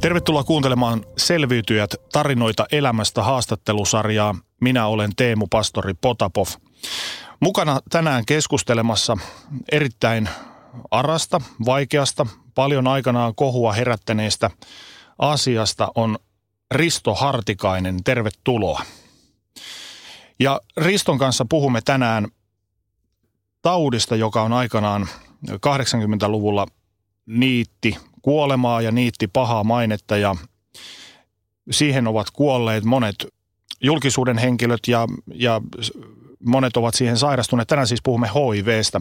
Tervetuloa kuuntelemaan Selviytyjät tarinoita elämästä haastattelusarjaa. Minä olen Teemu Pastori Potapov. Mukana tänään keskustelemassa erittäin arasta, vaikeasta, paljon aikanaan kohua herättäneestä asiasta on Risto Hartikainen. Tervetuloa. Ja Riston kanssa puhumme tänään taudista, joka on aikanaan 80-luvulla niitti kuolemaa ja niitti pahaa mainetta ja siihen ovat kuolleet monet julkisuuden henkilöt ja, ja monet ovat siihen sairastuneet. Tänään siis puhumme HIVstä.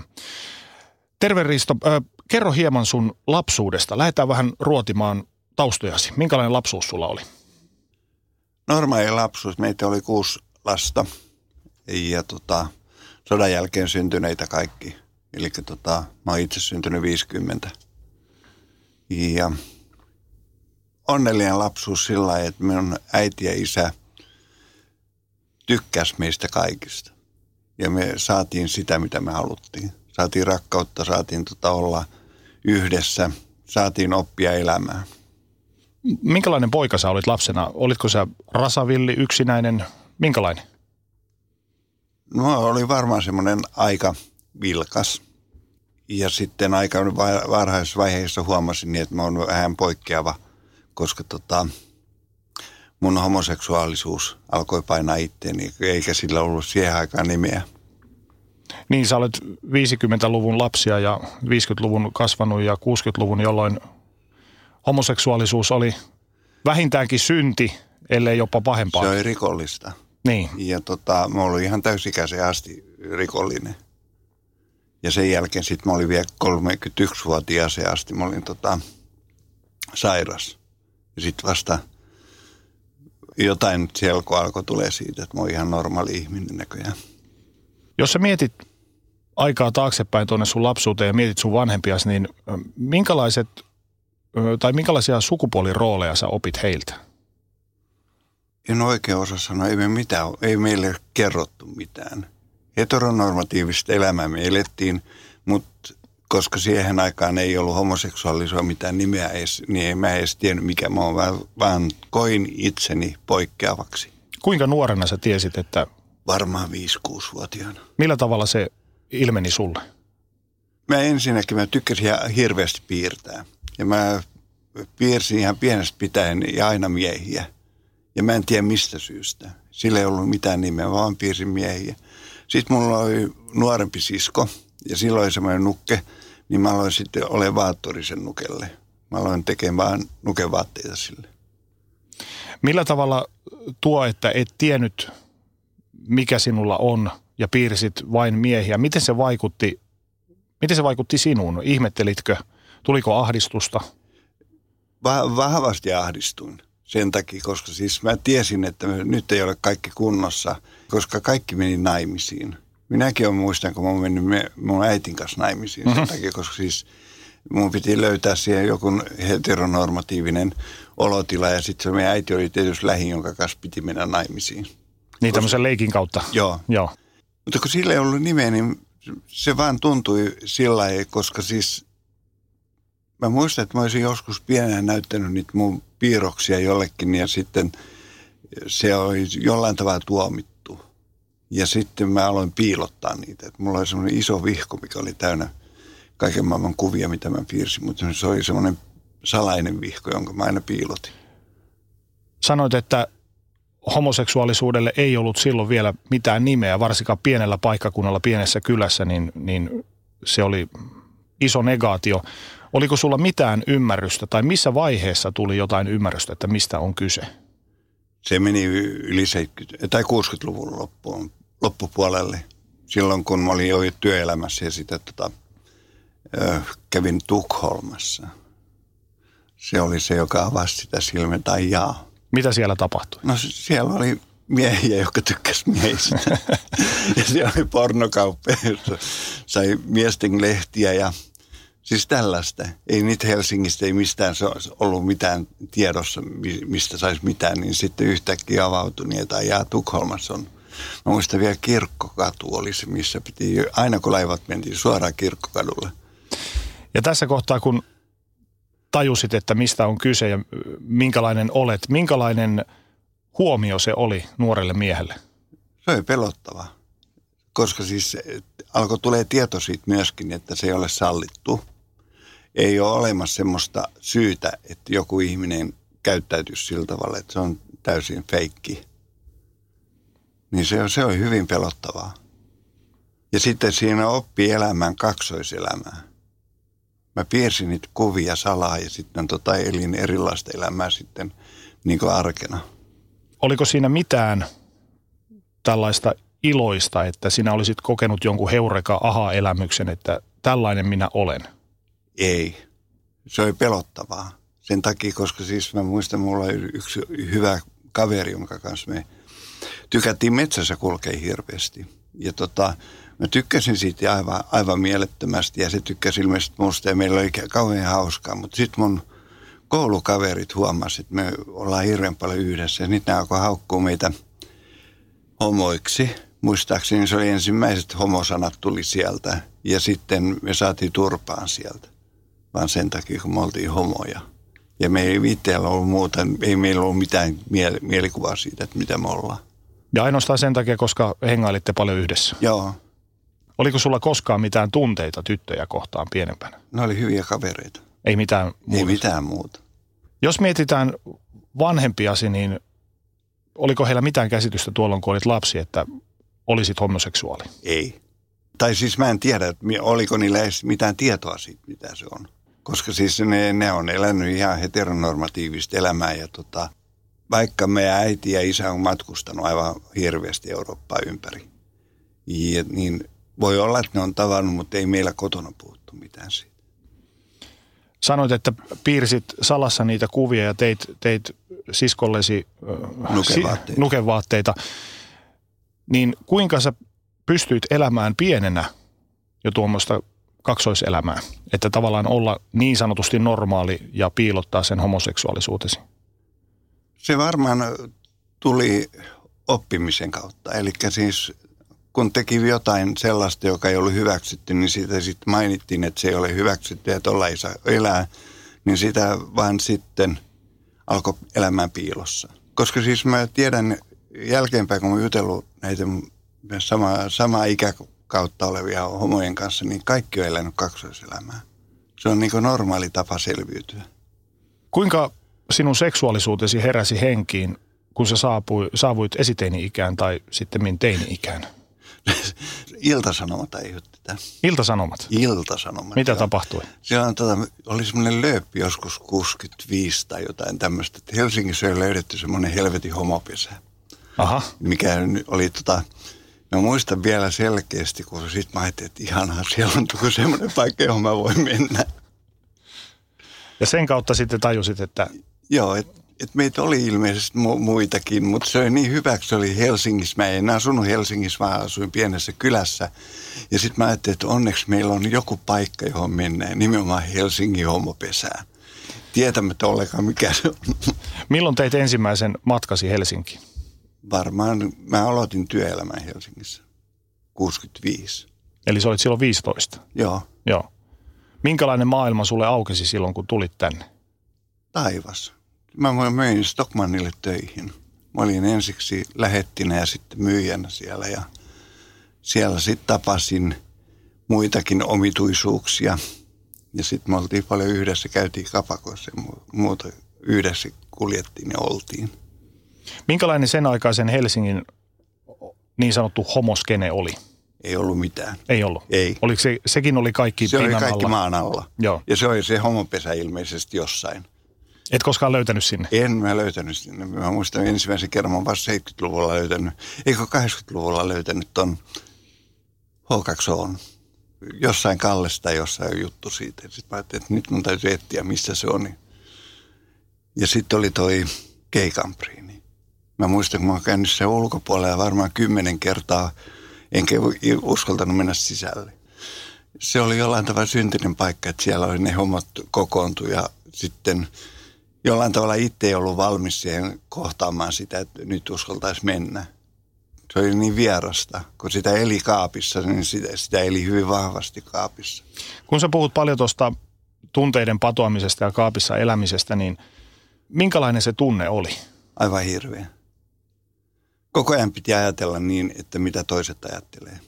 Terve Risto, äh, kerro hieman sun lapsuudesta. Lähdetään vähän ruotimaan taustojasi. Minkälainen lapsuus sulla oli? Normaali lapsuus. Meitä oli kuusi lasta ja tota, sodan jälkeen syntyneitä kaikki. Eli tota, mä oon itse syntynyt 50. Ja onnellinen lapsuus sillä lailla, että minun äiti ja isä tykkäs meistä kaikista. Ja me saatiin sitä, mitä me haluttiin. Saatiin rakkautta, saatiin tota olla yhdessä, saatiin oppia elämää. Minkälainen poika sä olit lapsena? Olitko sä rasavilli, yksinäinen? Minkälainen? No oli varmaan semmoinen aika vilkas. Ja sitten aika varhaisessa vaiheessa huomasin, niin, että mä oon vähän poikkeava, koska tota, mun homoseksuaalisuus alkoi painaa itteeni, eikä sillä ollut siihen aikaan nimeä. Niin, sä olet 50-luvun lapsia ja 50-luvun kasvanut ja 60-luvun, jolloin homoseksuaalisuus oli vähintäänkin synti, ellei jopa pahempaa. Se oli rikollista. Niin. Ja tota, mä olin ihan täysikäisen asti rikollinen. Ja sen jälkeen sitten mä olin vielä 31-vuotiaaseen asti, mä olin tota, sairas. Ja sitten vasta jotain selko alkoi tulee siitä, että mä oon ihan normaali ihminen näköjään. Jos sä mietit aikaa taaksepäin tuonne sun lapsuuteen ja mietit sun vanhempias, niin minkälaiset tai minkälaisia sukupuolirooleja sä opit heiltä? En oikein osaa sanoa, ei, me mitään, ei meille kerrottu mitään heteronormatiivista elämää me elettiin, mutta koska siihen aikaan ei ollut homoseksuaalisuutta mitään nimeä edes, niin en mä edes tiennyt mikä mä oon, vaan, vaan koin itseni poikkeavaksi. Kuinka nuorena sä tiesit, että... Varmaan 5-6-vuotiaana. Millä tavalla se ilmeni sulle? Mä ensinnäkin mä tykkäsin hirveästi piirtää. Ja mä piirsin ihan pienestä pitäen ja aina miehiä. Ja mä en tiedä mistä syystä. Sillä ei ollut mitään nimeä, vaan piirsin miehiä. Sitten mulla oli nuorempi sisko ja silloin semmoinen nukke, niin mä aloin sitten ole vaattori sen nukelle. Mä aloin tekemään nukevaatteita sille. Millä tavalla tuo, että et tiennyt, mikä sinulla on ja piirsit vain miehiä, miten se vaikutti, miten se vaikutti sinuun? Ihmettelitkö? Tuliko ahdistusta? Va- vahvasti ahdistuin sen takia, koska siis mä tiesin, että nyt ei ole kaikki kunnossa, koska kaikki meni naimisiin. Minäkin on muistan, kun mä oon mennyt me, mun äitin kanssa naimisiin mm-hmm. sen takia, koska siis mun piti löytää siihen joku heteronormatiivinen olotila ja sitten se meidän äiti oli tietysti lähin, jonka kanssa piti mennä naimisiin. Niin koska, tämmöisen leikin kautta? Joo. joo. Mutta kun sillä ei ollut nimeä, niin se vaan tuntui sillä koska siis mä muistan, että mä olisin joskus pienenä näyttänyt niitä mun piirroksia jollekin ja sitten se oli jollain tavalla tuomittu. Ja sitten mä aloin piilottaa niitä. Että mulla oli semmoinen iso vihko, mikä oli täynnä kaiken maailman kuvia, mitä mä piirsin, mutta se oli semmoinen salainen vihko, jonka mä aina piilotin. Sanoit, että homoseksuaalisuudelle ei ollut silloin vielä mitään nimeä, varsinkaan pienellä paikkakunnalla, pienessä kylässä, niin, niin se oli iso negaatio. Oliko sulla mitään ymmärrystä tai missä vaiheessa tuli jotain ymmärrystä, että mistä on kyse? Se meni yli 70, tai 60-luvun loppuun, loppupuolelle. silloin kun mä olin jo työelämässä ja sitä tota, kävin Tukholmassa. Se oli se, joka avasi sitä silmä tai jaa. Mitä siellä tapahtui? No siellä oli miehiä, jotka tykkäs miehistä. ja siellä oli pornokauppa, jossa sai miesten lehtiä ja siis tällaista. Ei niitä Helsingistä, ei mistään se olisi ollut mitään tiedossa, mistä saisi mitään, niin sitten yhtäkkiä avautui niin, että jaa Tukholmassa on. Mä muistan vielä kirkkokatu oli se, missä piti, aina kun laivat mentiin suoraan kirkkokadulle. Ja tässä kohtaa, kun tajusit, että mistä on kyse ja minkälainen olet, minkälainen huomio se oli nuorelle miehelle? Se oli pelottava, koska siis alkoi tulee tieto siitä myöskin, että se ei ole sallittu. Ei ole olemassa semmoista syytä, että joku ihminen käyttäytyisi sillä tavalla, että se on täysin feikki. Niin se, se oli hyvin pelottavaa. Ja sitten siinä oppi elämään kaksoiselämää. Mä piirsin niitä kuvia salaa ja sitten tota elin erilaista elämää sitten niin kuin arkena. Oliko siinä mitään tällaista iloista, että sinä olisit kokenut jonkun heureka aha-elämyksen, että tällainen minä olen? Ei. Se oli pelottavaa. Sen takia, koska siis mä muistan, mulla oli yksi hyvä kaveri, jonka kanssa me tykättiin metsässä kulkea hirveästi. Ja tota, mä tykkäsin siitä aivan, aivan mielettömästi ja se tykkäsi ilmeisesti musta ja meillä oli kauhean hauskaa. Mutta sitten mun koulukaverit huomasivat, että me ollaan hirveän paljon yhdessä ja nyt ne alkoi haukkua meitä homoiksi. Muistaakseni se oli ensimmäiset homosanat tuli sieltä ja sitten me saatiin turpaan sieltä, vaan sen takia kun me oltiin homoja. Ja me ei itseellä ollut muuta, ei meillä ollut mitään mielikuvaa siitä, että mitä me ollaan. Ja ainoastaan sen takia, koska hengailitte paljon yhdessä. Joo. Oliko sulla koskaan mitään tunteita tyttöjä kohtaan pienempänä? Ne oli hyviä kavereita. Ei mitään muuta? Ei mitään muuta. Jos mietitään vanhempiasi, niin oliko heillä mitään käsitystä tuolloin, kun olit lapsi, että olisit homoseksuaali? Ei. Tai siis mä en tiedä, oliko niillä edes mitään tietoa siitä, mitä se on. Koska siis ne, ne on elänyt ihan heteronormatiivista elämää ja tota, vaikka meidän äiti ja isä on matkustanut aivan hirveästi Eurooppaa ympäri, ja, niin voi olla, että ne on tavannut, mutta ei meillä kotona puhuttu mitään siitä. Sanoit, että piirsit salassa niitä kuvia ja teit, teit siskollesi nukevaatteita. Si, nukevaatteita. Niin kuinka sä pystyit elämään pienenä jo tuommoista kaksoiselämää? Että tavallaan olla niin sanotusti normaali ja piilottaa sen homoseksuaalisuutesi? Se varmaan tuli oppimisen kautta. Eli siis kun teki jotain sellaista, joka ei ollut hyväksytty, niin siitä sitten mainittiin, että se ei ole hyväksytty ja tuolla ei saa elää, niin sitä vaan sitten alkoi elämään piilossa. Koska siis mä tiedän jälkeenpäin, kun mä jutellut näitä sama, sama ikäkautta olevia homojen kanssa, niin kaikki on elänyt kaksoiselämää. Se on niin normaali tapa selviytyä. Kuinka sinun seksuaalisuutesi heräsi henkiin, kun sä saapui, saavuit esiteini-ikään tai sitten teini-ikään? Iltasanomat aiheutti tämän. Iltasanomat? Iltasanomat. Mitä joo. tapahtui? Siellä on, tota, oli semmoinen lööppi joskus 65 tai jotain tämmöistä. Helsingissä oli löydetty semmoinen helvetin homopesä. Aha. Mikä oli tota, Mä muistan vielä selkeästi, kun sit mä ajattelin, että ihanaa, siellä on semmoinen paikka, johon mä voin mennä. Ja sen kautta sitten tajusit, että... Joo, että et meitä oli ilmeisesti mu- muitakin, mutta se oli niin hyvä, että se oli Helsingissä. Mä en asunut Helsingissä, vaan asuin pienessä kylässä. Ja sitten mä ajattelin, että onneksi meillä on joku paikka, johon mennään, nimenomaan Helsingin homopesään. Tietämättä ollenkaan mikä se on. Milloin teit ensimmäisen matkasi Helsinkiin? Varmaan mä aloitin työelämän Helsingissä 65. Eli sä olit silloin 15? Joo. Joo. Minkälainen maailma sulle aukesi silloin, kun tulit tänne? Taivas. Mä möin Stockmannille töihin. Mä olin ensiksi lähettinä ja sitten myyjänä siellä ja siellä sitten tapasin muitakin omituisuuksia. Ja sitten me oltiin paljon yhdessä, käytiin kapakoissa ja muuta yhdessä kuljettiin ja oltiin. Minkälainen sen aikaisen Helsingin niin sanottu homoskene oli? Ei ollut mitään. Ei ollut? Ei. Oliko se, sekin oli kaikki Se oli kaikki alla? maan alla. Joo. Ja se oli se homopesä ilmeisesti jossain. Et koskaan löytänyt sinne? En mä löytänyt sinne. Mä muistan ensimmäisen kerran, mä vasta 70-luvulla löytänyt, eikö 80-luvulla löytänyt ton H2O on. Jossain Kallesta jossain juttu siitä. Sitten mä ajattelin, että nyt mun täytyy etsiä, missä se on. Ja sitten oli toi keikampri. Niin mä muistan, kun mä oon käynyt sen ulkopuolella varmaan kymmenen kertaa, enkä uskaltanut mennä sisälle. Se oli jollain tavalla syntinen paikka, että siellä oli ne hommat kokoontu ja sitten jollain tavalla itse ei ollut valmis siihen kohtaamaan sitä, että nyt uskaltaisi mennä. Se oli niin vierasta, kun sitä eli kaapissa, niin sitä, sitä eli hyvin vahvasti kaapissa. Kun sä puhut paljon tuosta tunteiden patoamisesta ja kaapissa elämisestä, niin minkälainen se tunne oli? Aivan hirveä. Koko ajan piti ajatella niin, että mitä toiset ajattelee.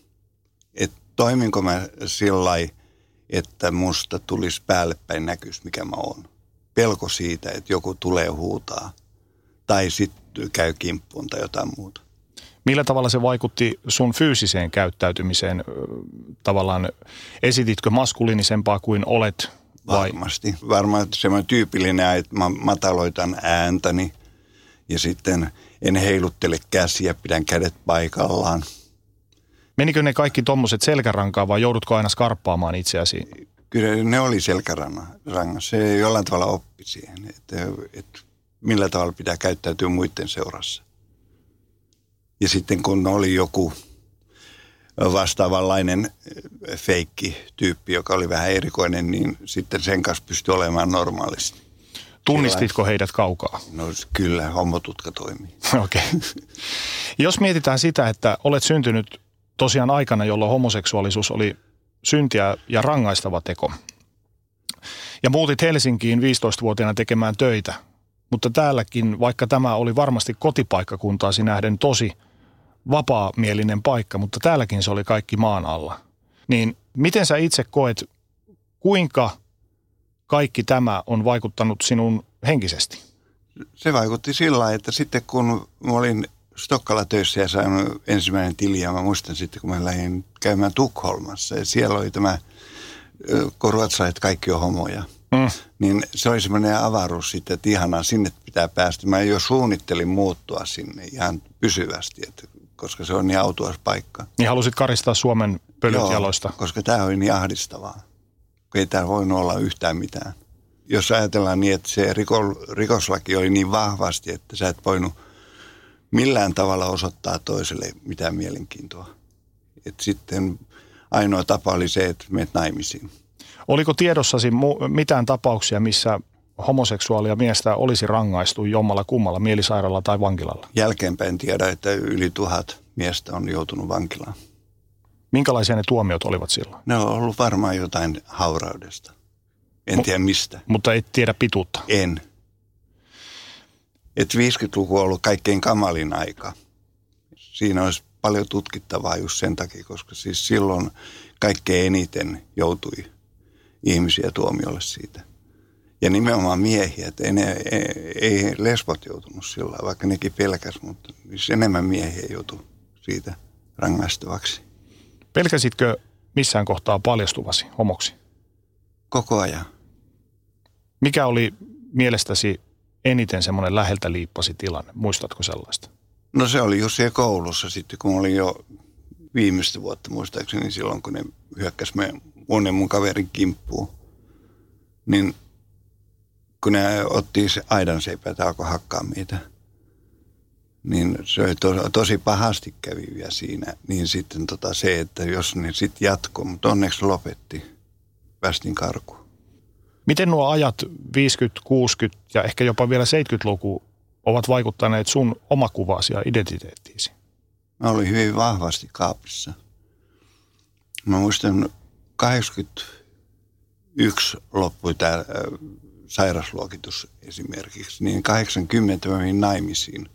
Että toiminko mä sillä että musta tulisi päälle päin näkys, mikä mä oon. Pelko siitä, että joku tulee huutaa tai sitten käy kimppuun tai jotain muuta. Millä tavalla se vaikutti sun fyysiseen käyttäytymiseen? Tavallaan esititkö maskuliinisempaa kuin olet? Vai? Varmasti. Varmaan semmoinen tyypillinen, että mä mataloitan ääntäni ja sitten en heiluttele käsiä, pidän kädet paikallaan. Menikö ne kaikki tuommoiset selkärankaa vai joudutko aina skarppaamaan itseäsi? Kyllä ne oli selkärangassa. Se jollain tavalla oppi siihen, että, että millä tavalla pitää käyttäytyä muiden seurassa. Ja sitten kun oli joku vastaavanlainen feikki tyyppi, joka oli vähän erikoinen, niin sitten sen kanssa pystyi olemaan normaalisti. Tunnistitko heidät kaukaa? No kyllä, hommotutka toimii. Okei. Okay. Jos mietitään sitä, että olet syntynyt tosiaan aikana, jolloin homoseksuaalisuus oli syntiä ja rangaistava teko. Ja muutit Helsinkiin 15-vuotiaana tekemään töitä. Mutta täälläkin, vaikka tämä oli varmasti kotipaikkakuntaasi nähden tosi vapaamielinen paikka, mutta täälläkin se oli kaikki maan alla. Niin miten sä itse koet, kuinka kaikki tämä on vaikuttanut sinun henkisesti? Se vaikutti sillä että sitten kun olin Stokkalla töissä ja sain ensimmäinen tili ja mä muistan sitten, kun mä lähdin käymään Tukholmassa ja siellä oli tämä, kun ruotsalaiset kaikki on homoja. Mm. Niin se oli semmoinen avaruus sitten, että ihanaa, sinne pitää päästä. Mä jo suunnittelin muuttua sinne ihan pysyvästi, että, koska se on niin autuas paikka. Niin halusit karistaa Suomen pölyt Joo, jaloista? koska tämä oli niin ahdistavaa. Ei täällä voinut olla yhtään mitään. Jos ajatellaan niin, että se rikoslaki oli niin vahvasti, että sä et voinut – millään tavalla osoittaa toiselle mitään mielenkiintoa. Et sitten ainoa tapa oli se, että menet naimisiin. Oliko tiedossasi mitään tapauksia, missä homoseksuaalia miestä olisi rangaistu jommalla kummalla mielisairaalalla tai vankilalla? Jälkeenpäin tiedä, että yli tuhat miestä on joutunut vankilaan. Minkälaisia ne tuomiot olivat silloin? Ne on ollut varmaan jotain hauraudesta. En M- tiedä mistä. Mutta et tiedä pituutta? En että 50-luku on ollut kaikkein kamalin aika. Siinä olisi paljon tutkittavaa just sen takia, koska siis silloin kaikkein eniten joutui ihmisiä tuomiolle siitä. Ja nimenomaan miehiä, että ei, ei, ei lesbot joutunut sillä vaikka nekin pelkäs, mutta siis enemmän miehiä joutui siitä rangaistavaksi. Pelkäsitkö missään kohtaa paljastuvasi homoksi? Koko ajan. Mikä oli mielestäsi eniten semmoinen läheltä liippasi tilanne? Muistatko sellaista? No se oli just siellä koulussa sitten, kun olin jo viimeistä vuotta muistaakseni silloin, kun ne hyökkäsi mun ja mun kaverin kimppuun. Niin kun ne otti se aidan seipä, että alkoi hakkaa meitä, niin se oli to, tosi pahasti kävi vielä siinä. Niin sitten tota se, että jos ne sitten jatkoi, mutta onneksi lopetti, päästin karkuun. Miten nuo ajat 50, 60 ja ehkä jopa vielä 70-luku ovat vaikuttaneet sun omakuvaasi ja identiteettiisi? Mä olin hyvin vahvasti kaapissa. Mä muistan 81 loppui tämä sairasluokitus esimerkiksi, niin 80 mä menin naimisiin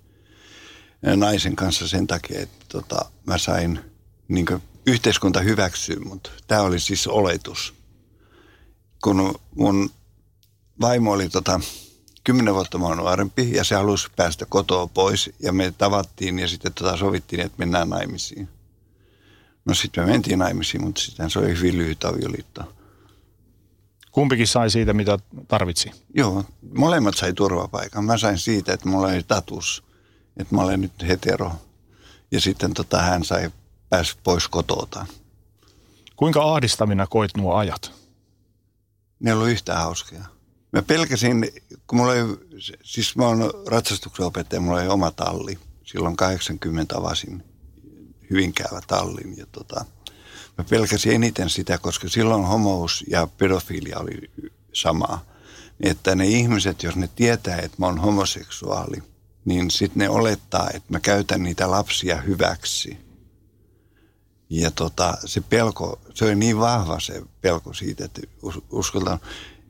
naisen kanssa sen takia, että tota, mä sain niin yhteiskunta hyväksyä, mutta tämä oli siis oletus – kun mun vaimo oli tota, kymmenen vuotta mua nuorempi ja se halusi päästä kotoa pois ja me tavattiin ja sitten tota sovittiin, että mennään naimisiin. No sitten me mentiin naimisiin, mutta sitten se oli hyvin lyhyt avioliitto. Kumpikin sai siitä, mitä tarvitsi? Joo, molemmat sai turvapaikan. Mä sain siitä, että mulla oli status, että mä olen nyt hetero. Ja sitten tota, hän sai päästä pois kotoa. Kuinka ahdistavina koit nuo ajat? Ne ei ollut yhtään hauskia. Mä pelkäsin, kun mulla oli, siis mä oon ratsastuksen opettaja, mulla oli oma talli. Silloin 80 avasin Hyvinkäällä tallin ja tota, mä pelkäsin eniten sitä, koska silloin homous ja pedofilia oli samaa. Että ne ihmiset, jos ne tietää, että mä oon homoseksuaali, niin sitten ne olettaa, että mä käytän niitä lapsia hyväksi. Ja tota, se pelko, se oli niin vahva se pelko siitä, että uskaltan.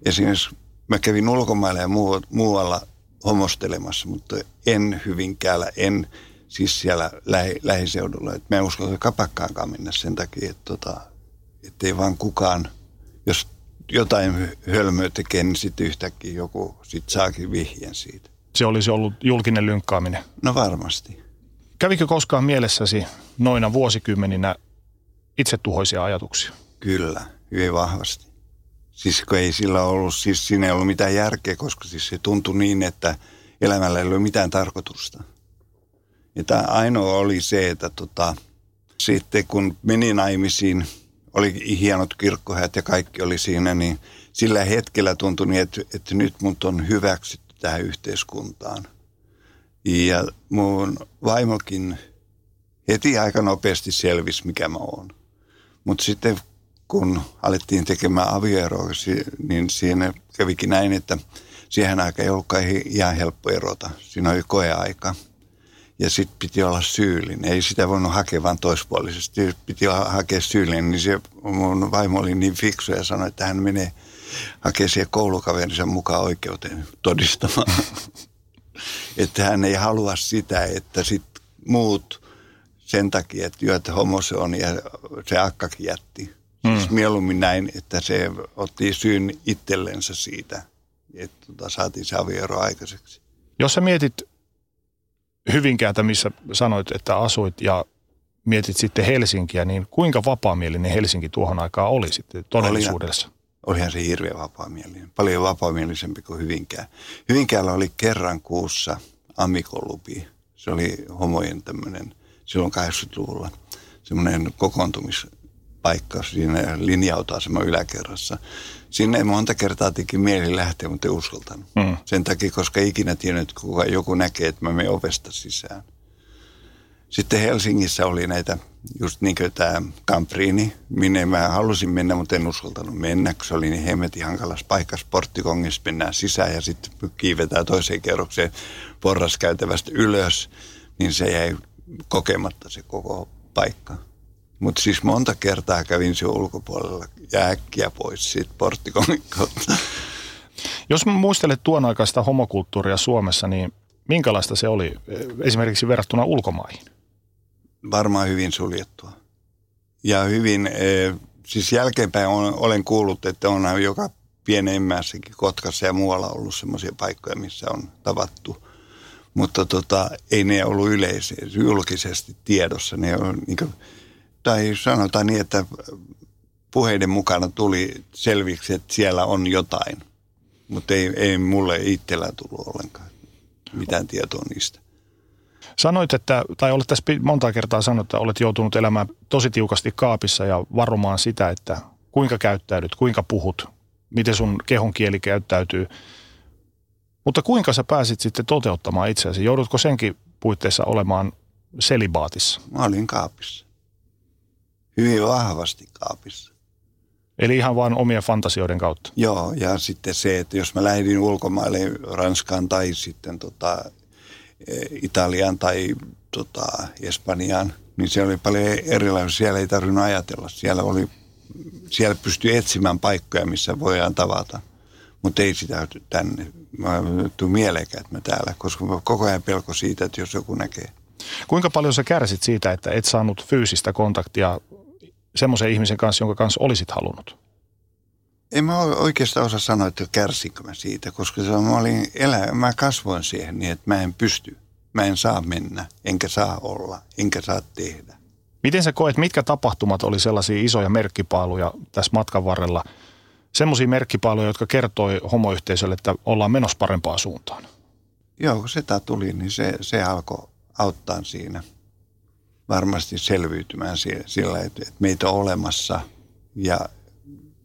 Esimerkiksi mä kävin ulkomailla ja muualla homostelemassa, mutta en Hyvinkäällä, en siis siellä lähi, lähiseudulla. Et mä en uskalla kapakkaankaan mennä sen takia, että tota, ei vaan kukaan, jos jotain hölmöä tekee, niin sitten yhtäkkiä joku sit saakin vihjen siitä. Se olisi ollut julkinen lynkkaaminen. No varmasti. Kävikö koskaan mielessäsi noina vuosikymmeninä itsetuhoisia ajatuksia? Kyllä, hyvin vahvasti. Siis ei sillä ollut, siis siinä ei ollut mitään järkeä, koska siis se tuntui niin, että elämällä ei ollut mitään tarkoitusta. Ja ainoa oli se, että tota, sitten kun meni naimisiin, oli hienot kirkkohäät ja kaikki oli siinä, niin sillä hetkellä tuntui niin, että, että nyt mut on hyväksytty tähän yhteiskuntaan. Ja mun vaimokin heti aika nopeasti selvisi, mikä mä oon. Mutta sitten kun alettiin tekemään avioeroa, niin siinä kävikin näin, että siihen aikaan ei ollutkaan ihan helppo erota. Siinä oli koeaika. Ja sitten piti olla syyllinen. Ei sitä voinut hakea vaan toispuolisesti. Piti hakea syyllinen, niin se mun vaimo oli niin fiksu ja sanoi, että hän menee hakemaan siihen koulukaverinsa mukaan oikeuteen todistamaan. että hän ei halua sitä, että sitten muut sen takia, että jo, että homo se on ja se akkakin jätti. Mm. Siis mieluummin näin, että se otti syyn itsellensä siitä, että tota, saatiin se avioero aikaiseksi. Jos sä mietit Hyvinkäätä, missä sanoit, että asuit ja mietit sitten Helsinkiä, niin kuinka vapaamielinen Helsinki tuohon aikaan oli sitten todellisuudessa? Olihan, olihan se hirveän vapaamielinen, paljon vapaamielisempi kuin Hyvinkää. Hyvinkäällä oli kerran kuussa amikolupi. Se oli homojen tämmöinen silloin 80-luvulla semmoinen kokoontumispaikka siinä linja-autoaseman yläkerrassa. Sinne ei monta kertaa teki mieli lähteä, mutta ei uskaltanut. Mm. Sen takia, koska ikinä tiennyt, kuka joku näkee, että mä menen ovesta sisään. Sitten Helsingissä oli näitä, just niin kuin tämä Kampriini, minne mä halusin mennä, mutta en uskaltanut mennä, kun se oli niin hemmetin hankalas paikka. Sporttikongissa mennään sisään ja sitten kiivetään toiseen kerrokseen porraskäytävästä ylös, niin se jäi kokematta se koko paikka. Mutta siis monta kertaa kävin se ulkopuolella ja äkkiä pois siitä porttikonin kautta. Jos muistelet tuon aikaista homokulttuuria Suomessa, niin minkälaista se oli esimerkiksi verrattuna ulkomaihin? Varmaan hyvin suljettua. Ja hyvin, e, siis jälkeenpäin olen kuullut, että on joka pienemmässäkin Kotkassa ja muualla ollut semmoisia paikkoja, missä on tavattu. Mutta tota, ei ne ollut yleisiä, julkisesti tiedossa. Ne on, niin kuin, tai sanotaan niin, että puheiden mukana tuli selviksi, että siellä on jotain. Mutta ei, ei mulle itsellä tullut ollenkaan mitään tietoa niistä. Sanoit, että, tai olet tässä monta kertaa sanonut, että olet joutunut elämään tosi tiukasti kaapissa ja varomaan sitä, että kuinka käyttäydyt, kuinka puhut, miten sun kehon kieli käyttäytyy. Mutta kuinka sä pääsit sitten toteuttamaan itseäsi? Joudutko senkin puitteissa olemaan selibaatissa? Mä olin kaapissa. Hyvin vahvasti kaapissa. Eli ihan vain omien fantasioiden kautta? Joo, ja sitten se, että jos mä lähdin ulkomaille Ranskaan tai sitten tota, e, Italiaan tai tota, Espanjaan, niin se oli paljon erilainen. Siellä ei tarvinnut ajatella. Siellä, oli, siellä pystyi etsimään paikkoja, missä voidaan tavata. Mutta ei sitä tänne. Mä tuu mieleenkään, että mä täällä, koska koko ajan pelko siitä, että jos joku näkee. Kuinka paljon sä kärsit siitä, että et saanut fyysistä kontaktia semmoisen ihmisen kanssa, jonka kanssa olisit halunnut? En mä oikeastaan osaa sanoa, että kärsinkö mä siitä, koska se on, mä, olin elä, mä kasvoin siihen niin, että mä en pysty. Mä en saa mennä, enkä saa olla, enkä saa tehdä. Miten sä koet, mitkä tapahtumat oli sellaisia isoja merkkipaaluja tässä matkan varrella? Semmoisia merkkipaaluja, jotka kertoi homoyhteisölle, että ollaan menossa parempaan suuntaan. Joo, kun sitä tuli, niin se, se alkoi auttaa siinä – varmasti selviytymään sillä, että, meitä on olemassa Ja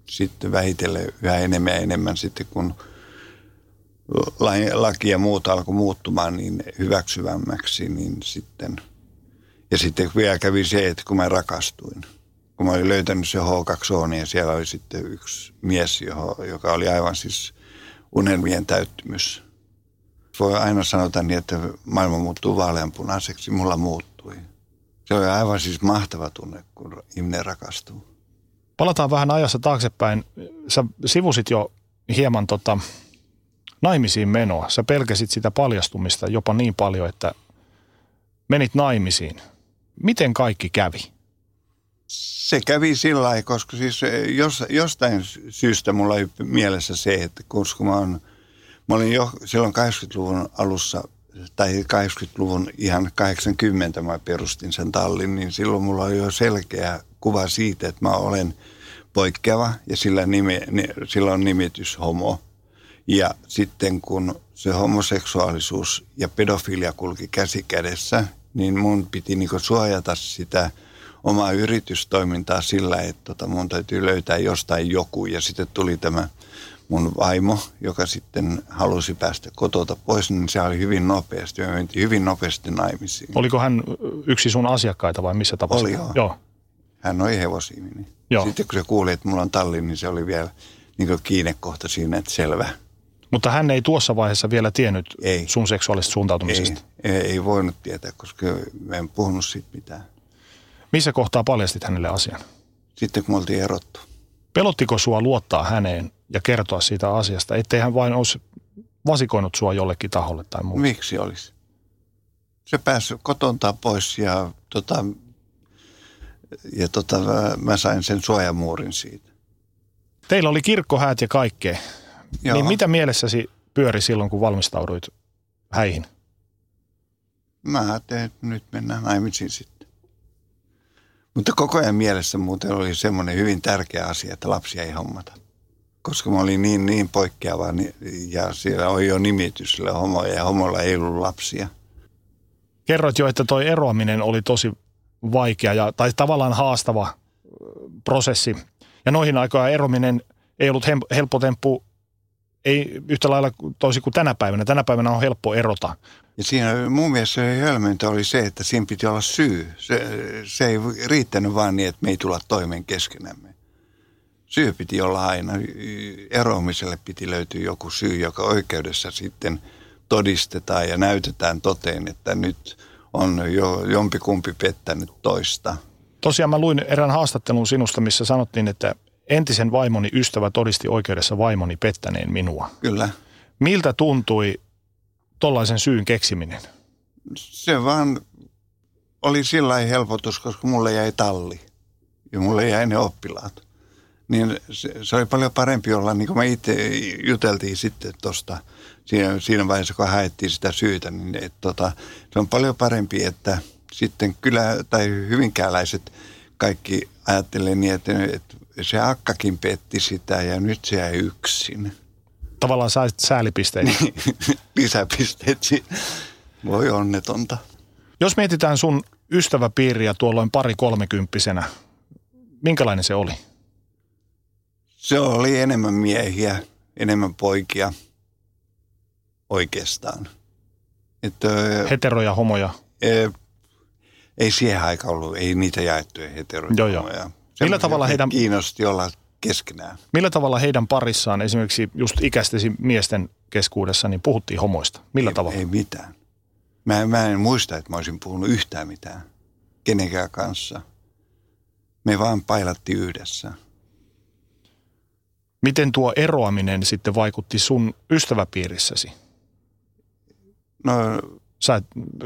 sitten vähitellen yhä enemmän ja enemmän sitten, kun laki ja muut alkoi muuttumaan niin hyväksyvämmäksi, niin sitten, ja sitten vielä kävi se, että kun mä rakastuin, kun mä olin löytänyt se H2O, niin siellä oli sitten yksi mies, joka oli aivan siis unelmien täyttymys. Voi aina sanota niin, että maailma muuttuu vaaleanpunaiseksi, mulla muuttui. Se oli aivan siis mahtava tunne, kun ihminen rakastuu. Palataan vähän ajassa taaksepäin. Sä sivusit jo hieman tota, naimisiin menoa. Sä pelkäsit sitä paljastumista jopa niin paljon, että menit naimisiin. Miten kaikki kävi? Se kävi sillä lailla, koska siis jos, jostain syystä mulla oli mielessä se, että koska mä, on, mä olin jo silloin 80-luvun alussa tai 80-luvun ihan 80 mä perustin sen tallin, niin silloin mulla oli jo selkeä kuva siitä, että mä olen poikkeava ja sillä, nime, sillä on nimitys homo. Ja sitten kun se homoseksuaalisuus ja pedofilia kulki käsi kädessä, niin mun piti niinku suojata sitä omaa yritystoimintaa sillä, että tota mun täytyy löytää jostain joku. Ja sitten tuli tämä mun vaimo, joka sitten halusi päästä kotota pois, niin se oli hyvin nopeasti. Me mentiin hyvin nopeasti naimisiin. Oliko hän yksi sun asiakkaita vai missä tapauksessa? Oli joo. joo. Hän oli hevosiimini. Joo. Sitten kun se kuuli, että mulla on talli, niin se oli vielä niin kiinnekohta siinä, että selvä. Mutta hän ei tuossa vaiheessa vielä tiennyt ei. sun seksuaalisesta suuntautumisesta? Ei, ei, ei voinut tietää, koska mä en puhunut siitä mitään. Missä kohtaa paljastit hänelle asian? Sitten kun me oltiin erottu. Pelottiko sua luottaa häneen ja kertoa siitä asiasta, ettei hän vain olisi vasikoinut sua jollekin taholle tai muuta? Miksi olisi? Se pääsi kotontaan pois ja, tota, ja tota, mä sain sen suojamuurin siitä. Teillä oli kirkkohäät ja kaikkea. Joo. Niin mitä mielessäsi pyöri silloin, kun valmistauduit häihin? Mä ajattelin, että nyt mennään naimisiin sitten. Mutta koko ajan mielessä muuten oli semmoinen hyvin tärkeä asia, että lapsia ei hommata. Koska mä olin niin, niin poikkeava niin, ja siellä oli jo nimitys sille homo ja homolla ei ollut lapsia. Kerroit jo, että toi eroaminen oli tosi vaikea ja, tai tavallaan haastava prosessi. Ja noihin aikoihin erominen ei ollut helppo temppu ei yhtä lailla toisin kuin tänä päivänä. Tänä päivänä on helppo erota. Ja siinä mun mielestä se hölmöntä oli se, että siinä piti olla syy. Se, se ei riittänyt vaan niin, että me ei tulla toimeen keskenämme. Syy piti olla aina. Eroamiselle piti löytyä joku syy, joka oikeudessa sitten todistetaan ja näytetään toteen, että nyt on jo jompikumpi pettänyt toista. Tosiaan mä luin erään haastattelun sinusta, missä sanottiin, että entisen vaimoni ystävä todisti oikeudessa vaimoni pettäneen minua. Kyllä. Miltä tuntui tollaisen syyn keksiminen? Se vaan oli sillä helpotus, koska mulle jäi talli ja mulle jäi ne oppilaat. Niin se, se oli paljon parempi olla, niin kuin me itse juteltiin sitten tuosta siinä, siinä vaiheessa, kun haettiin sitä syytä, niin et, tota, se on paljon parempi, että sitten kyllä, tai hyvinkääläiset kaikki ajattelee niin, että, että se akkakin petti sitä ja nyt se jäi yksin. Tavallaan saisit säälipisteitä. Lisäpisteet. Voi onnetonta. Jos mietitään sun ystäväpiiriä tuolloin pari kolmekymppisenä, minkälainen se oli? Se oli enemmän miehiä, enemmän poikia oikeastaan. Että, Heteroja, homoja? Ei siihen aikaan ollut, ei niitä jaettuja heteroja. Joo, joo. Millä tavalla heidän... Kiinnosti olla keskenään. Millä tavalla heidän parissaan, esimerkiksi just ikäistesi miesten keskuudessa, niin puhuttiin homoista? Millä ei, tavalla? Ei mitään. Mä, mä en muista, että mä olisin puhunut yhtään mitään kenenkään kanssa. Me vaan pailattiin yhdessä. Miten tuo eroaminen sitten vaikutti sun ystäväpiirissäsi? No... Sä,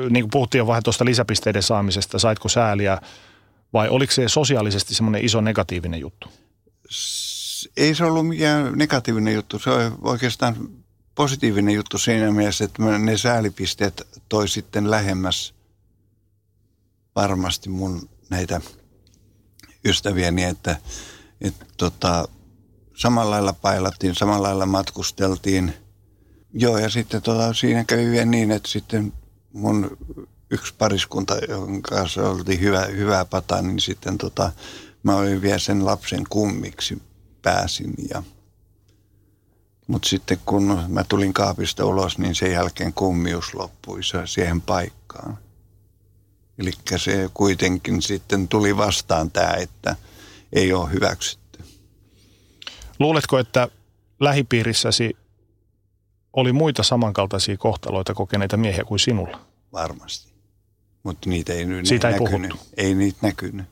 niin kuin puhuttiin jo vähän tuosta lisäpisteiden saamisesta, saitko sääliä vai oliko se sosiaalisesti semmoinen iso negatiivinen juttu? Ei se ollut mikään negatiivinen juttu. Se oli oikeastaan positiivinen juttu siinä mielessä, että ne säälipisteet toi sitten lähemmäs varmasti mun näitä ystäviäni, että, että tota, samalla lailla pailattiin, samalla lailla matkusteltiin. Joo, ja sitten tota, siinä kävi vielä niin, että sitten mun yksi pariskunta, jonka kanssa oltiin hyvä, hyvää pataa, niin sitten tota, mä olin vielä sen lapsen kummiksi pääsin ja mutta sitten kun mä tulin kaapista ulos, niin sen jälkeen kummius loppui siihen paikkaan. Eli se kuitenkin sitten tuli vastaan tämä, että ei ole hyväksytty. Luuletko, että lähipiirissäsi oli muita samankaltaisia kohtaloita kokeneita miehiä kuin sinulla? Varmasti. Mutta niitä ei nyt Siitä ei näkynyt. puhuttu. Ei niitä näkynyt.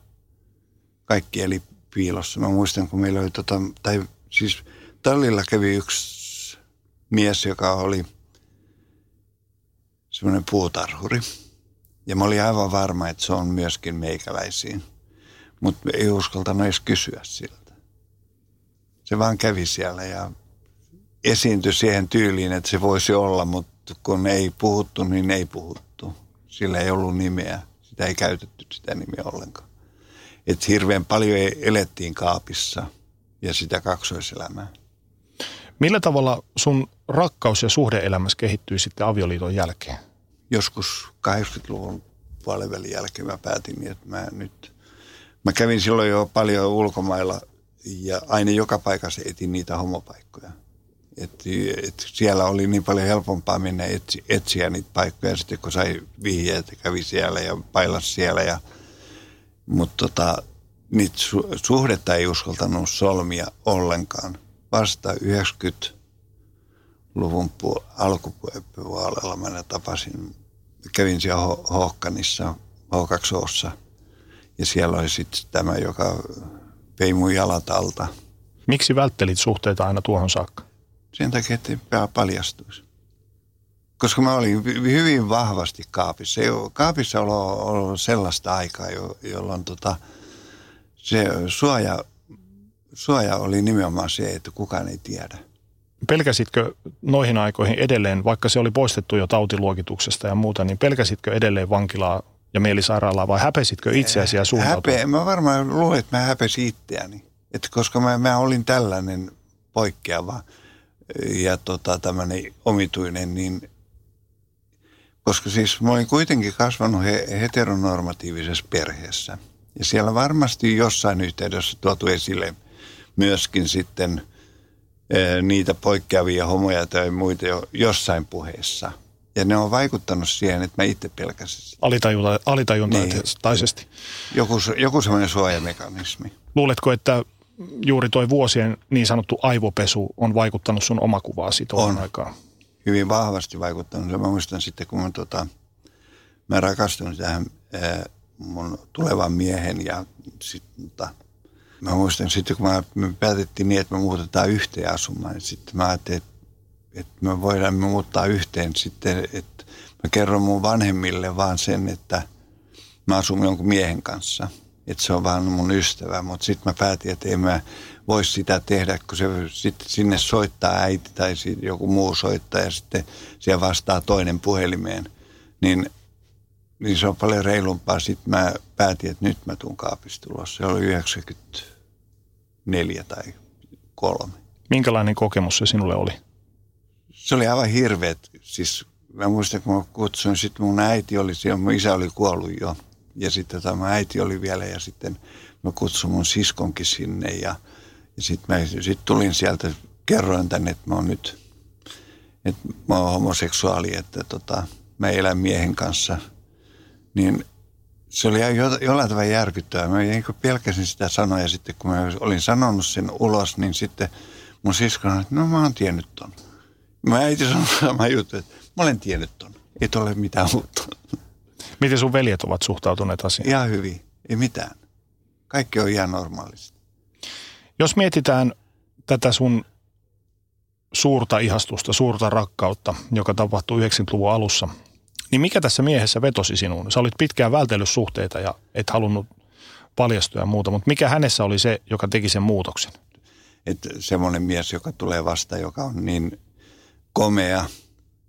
Kaikki eli piilossa. Mä muistan, kun meillä oli tota, tai siis tallilla kävi yksi mies, joka oli semmoinen puutarhuri. Ja mä olin aivan varma, että se on myöskin meikäläisiin. Mutta ei uskaltanut edes kysyä siltä. Se vaan kävi siellä ja esiintyi siihen tyyliin, että se voisi olla, mutta kun ei puhuttu, niin ei puhuttu. Sillä ei ollut nimeä. Sitä ei käytetty sitä nimeä ollenkaan. Et hirveän paljon e- elettiin kaapissa ja sitä kaksoiselämää. Millä tavalla sun rakkaus- ja suhdeelämässä kehittyi sitten avioliiton jälkeen? Joskus 80-luvun puolivälin jälkeen mä päätin, niin, että mä nyt... Mä kävin silloin jo paljon ulkomailla ja aina joka paikassa etin niitä homopaikkoja. Et, et siellä oli niin paljon helpompaa mennä etsi, etsiä niitä paikkoja sitten, kun sai vihjeet, kävi siellä ja pailas siellä. Ja, mutta tota, niitä su, suhdetta ei uskaltanut solmia ollenkaan. Vasta 90-luvun pu, alkupuolella mä tapasin, kävin siellä Ho- Hohkanissa, H2Ossa. Ja siellä oli sitten tämä, joka vei mun jalat alta. Miksi välttelit suhteita aina tuohon saakka? Sen takia, että pää paljastuisi. Koska mä olin hy- hyvin vahvasti kaapissa. Kaapissa on ollut sellaista aikaa, jo- jolloin tota, se suoja, suoja oli nimenomaan se, että kukaan ei tiedä. Pelkäsitkö noihin aikoihin edelleen, vaikka se oli poistettu jo tautiluokituksesta ja muuta, niin pelkäsitkö edelleen vankilaa ja mielisairaalaa vai häpesitkö itseäsi ja suuntautua? Häpe, mä varmaan luulen, että mä häpesin itseäni. Että koska mä, mä olin tällainen poikkeava ja tota, tämmöinen omituinen, niin koska siis mä olin kuitenkin kasvanut he, heteronormatiivisessa perheessä. Ja siellä varmasti jossain yhteydessä tuotu esille myöskin sitten eh, niitä poikkeavia homoja tai muita jo jossain puheessa. Ja ne on vaikuttanut siihen, että mä itse pelkäsin alitajuntaisesti. Joku, joku semmoinen suojamekanismi. Luuletko, että juuri toi vuosien niin sanottu aivopesu on vaikuttanut sun omakuvaasi tuohon On. aikaan? hyvin vahvasti vaikuttanut. Mä muistan sitten, kun mä, tota, mä rakastuin tähän ää, mun tulevan miehen ja sit, tota, mä muistan sitten, kun mä, me päätettiin niin, että me muutetaan yhteen asumaan. niin Sitten mä ajattelin, että, että me voidaan muuttaa yhteen sitten, että mä kerron mun vanhemmille vaan sen, että mä asun jonkun miehen kanssa. Että se on vaan mun ystävä, mutta sitten mä päätin, että en mä voi sitä tehdä, kun se sitten sinne soittaa äiti tai joku muu soittaa ja sitten siellä vastaa toinen puhelimeen. Niin, niin se on paljon reilumpaa. Sitten mä päätin, että nyt mä tuun kaapista. Se oli 94 tai kolme. Minkälainen kokemus se sinulle oli? Se oli aivan hirveet. Siis mä muistan, kun mä kutsuin, sitten mun äiti oli siellä, mun isä oli kuollut jo. Ja sitten tämä äiti oli vielä ja sitten mä kutsuin mun siskonkin sinne ja, ja sitten mä sit tulin sieltä, kerroin tänne, että mä oon nyt, että mä oon homoseksuaali, että tota, mä elän miehen kanssa. Niin se oli jo- jollain tavalla järkyttävää. Mä niin pelkäsin sitä sanoa ja sitten kun mä olin sanonut sen ulos, niin sitten mun sisko sanoi, että no mä oon tiennyt ton. Mä äiti sanoi sama juttu, että mä olen tiennyt ton. Ei ole mitään uutta. Miten sun veljet ovat suhtautuneet asiaan? Ihan hyvin. Ei mitään. Kaikki on ihan normaalista. Jos mietitään tätä sun suurta ihastusta, suurta rakkautta, joka tapahtui 90-luvun alussa, niin mikä tässä miehessä vetosi sinuun? Sä olit pitkään vältellyt suhteita ja et halunnut paljastua ja muuta, mutta mikä hänessä oli se, joka teki sen muutoksen? Että semmoinen mies, joka tulee vasta, joka on niin komea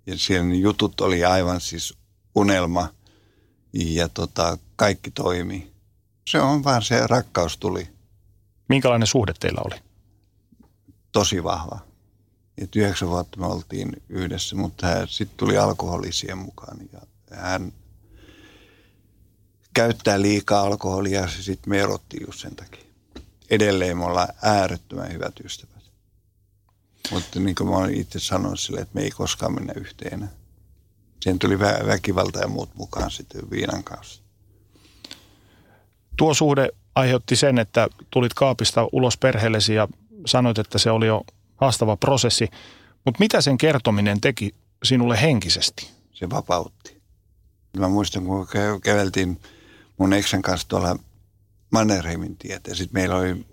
ja siellä jutut oli aivan siis unelma ja tota, kaikki toimi. Se on vaan se rakkaus tuli Minkälainen suhde teillä oli? tosi vahva. Et yhdeksän vuotta me oltiin yhdessä, mutta sitten tuli alkoholi siihen mukaan ja hän käyttää liikaa alkoholia ja sitten me erottiin just sen takia. edelleen me ollaan äärettömän hyvät ystävät. Mutta niin kuin mä olen itse sanonut sille, että me ei koskaan mennä yhteen. Siihen tuli vä- väkivalta ja muut mukaan sitten viinan kanssa. Tuo suhde aiheutti sen, että tulit kaapista ulos perheellesi ja sanoit, että se oli jo haastava prosessi. Mutta mitä sen kertominen teki sinulle henkisesti? Se vapautti. Mä muistan, kun kä- käveltiin mun eksän kanssa tuolla Mannerheimin tietä. Sitten meillä oli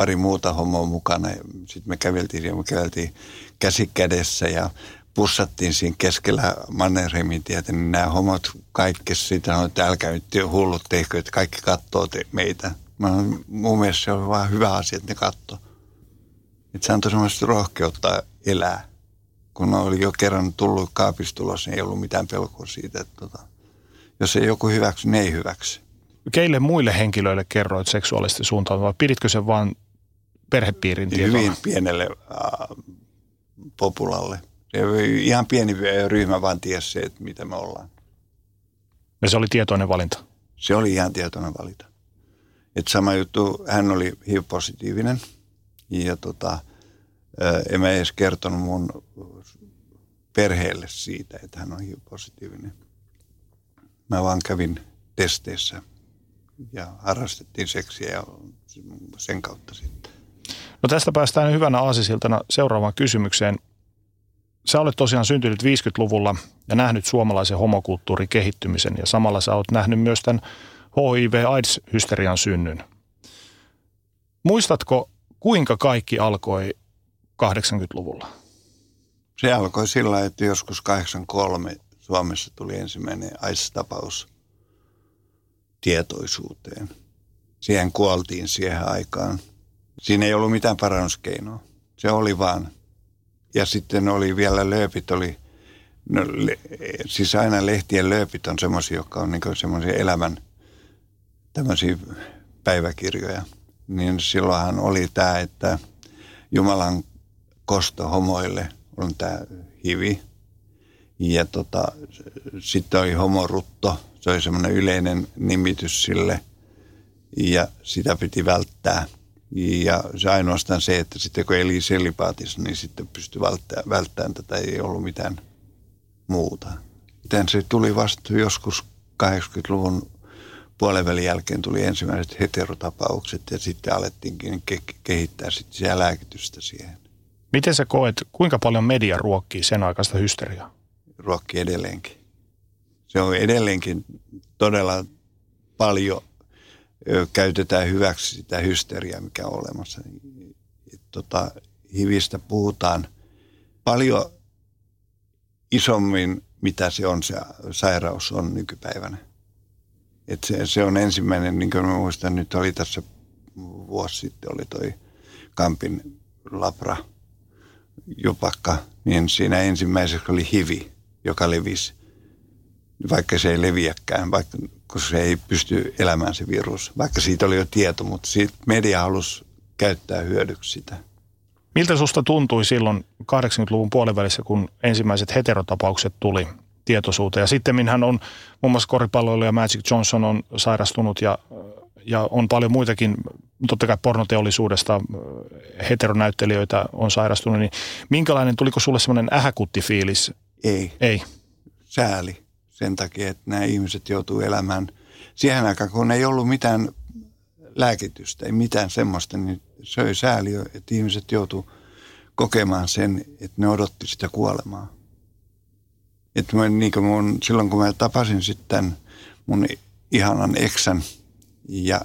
pari muuta homoa mukana. Sitten me käveltiin ja me käveltiin käsi kädessä ja pussattiin siinä keskellä Mannerheimin tietä, niin nämä homot kaikki siitä sanoivat, että älkää nyt hullut tehkö, että kaikki katsoo te, meitä. Mä, mun mielestä se on vaan hyvä asia, että ne katsoo. Että se antoi semmoista rohkeutta elää. Kun oli jo kerran tullut kaapistulos, niin ei ollut mitään pelkoa siitä, että tota, jos ei joku hyväksy, niin ei hyväksy. Keille muille henkilöille kerroit seksuaalisesti suuntaan vai piditkö sen vain perhepiirin tietoa? hyvin pienelle äh, populalle. Ihan pieni ryhmä vaan tiesi se, että mitä me ollaan. Ja se oli tietoinen valinta. Se oli ihan tietoinen valita. Et sama juttu, hän oli HIV-positiivinen ja tota, ää, en mä edes kertonut mun perheelle siitä, että hän on HIV-positiivinen. Mä vaan kävin testeissä ja harrastettiin seksiä ja sen kautta sitten. No tästä päästään hyvänä aasisiltana seuraavaan kysymykseen. Sä olet tosiaan syntynyt 50-luvulla ja nähnyt suomalaisen homokulttuurin kehittymisen ja samalla sä olet nähnyt myös tämän HIV-AIDS-hysterian synnyn. Muistatko, kuinka kaikki alkoi 80-luvulla? Se alkoi sillä että joskus 83 Suomessa tuli ensimmäinen AIDS-tapaus tietoisuuteen. Siihen kuoltiin siihen aikaan. Siinä ei ollut mitään parannuskeinoa. Se oli vaan. Ja sitten oli vielä lööpit, oli, no, le, siis aina lehtien lööpit on semmoisia, jotka on niin semmoisia elämän tämmöisiä päiväkirjoja. Niin silloinhan oli tämä, että Jumalan kosto homoille on tämä hivi. Ja tota, sitten oli homorutto, se oli semmoinen yleinen nimitys sille ja sitä piti välttää. Ja se ainoastaan se, että sitten kun eli selipaatissa, niin sitten pystyi välttämään, välttämään tätä, ei ollut mitään muuta. Miten se tuli vasta joskus 80-luvun puolenvälin jälkeen tuli ensimmäiset heterotapaukset ja sitten alettiinkin ke- kehittää sitten siellä lääkitystä siihen. Miten sä koet, kuinka paljon media ruokkii sen aikaista hysteriaa? Ruokki edelleenkin. Se on edelleenkin todella paljon käytetään hyväksi sitä hysteriaa, mikä on olemassa. Tota, hivistä puhutaan paljon isommin, mitä se on, se sairaus on nykypäivänä. Et se, se on ensimmäinen, niin kuin mä muistan, nyt oli tässä vuosi sitten, oli toi Kampin labra jupakka, niin siinä ensimmäisessä oli hivi, joka levisi, vaikka se ei leviäkään, vaikka kun se ei pysty elämään se virus. Vaikka siitä oli jo tieto, mutta siitä media halusi käyttää hyödyksi sitä. Miltä susta tuntui silloin 80-luvun puolivälissä, kun ensimmäiset heterotapaukset tuli tietoisuuteen? Ja sitten hän on, muun muassa koripalloilija Magic Johnson on sairastunut ja, ja on paljon muitakin, totta kai pornoteollisuudesta äh, heteronäyttelijöitä on sairastunut. Niin minkälainen, tuliko sulle semmoinen ähäkuttifiilis? Ei, Ei. sääli sen takia, että nämä ihmiset joutuu elämään siihen aikaan, kun ei ollut mitään lääkitystä, ei mitään semmoista, niin se oli sääli, että ihmiset joutuu kokemaan sen, että ne odotti sitä kuolemaa. Että mä, niin kuin mun, silloin kun mä tapasin sitten mun ihanan eksän ja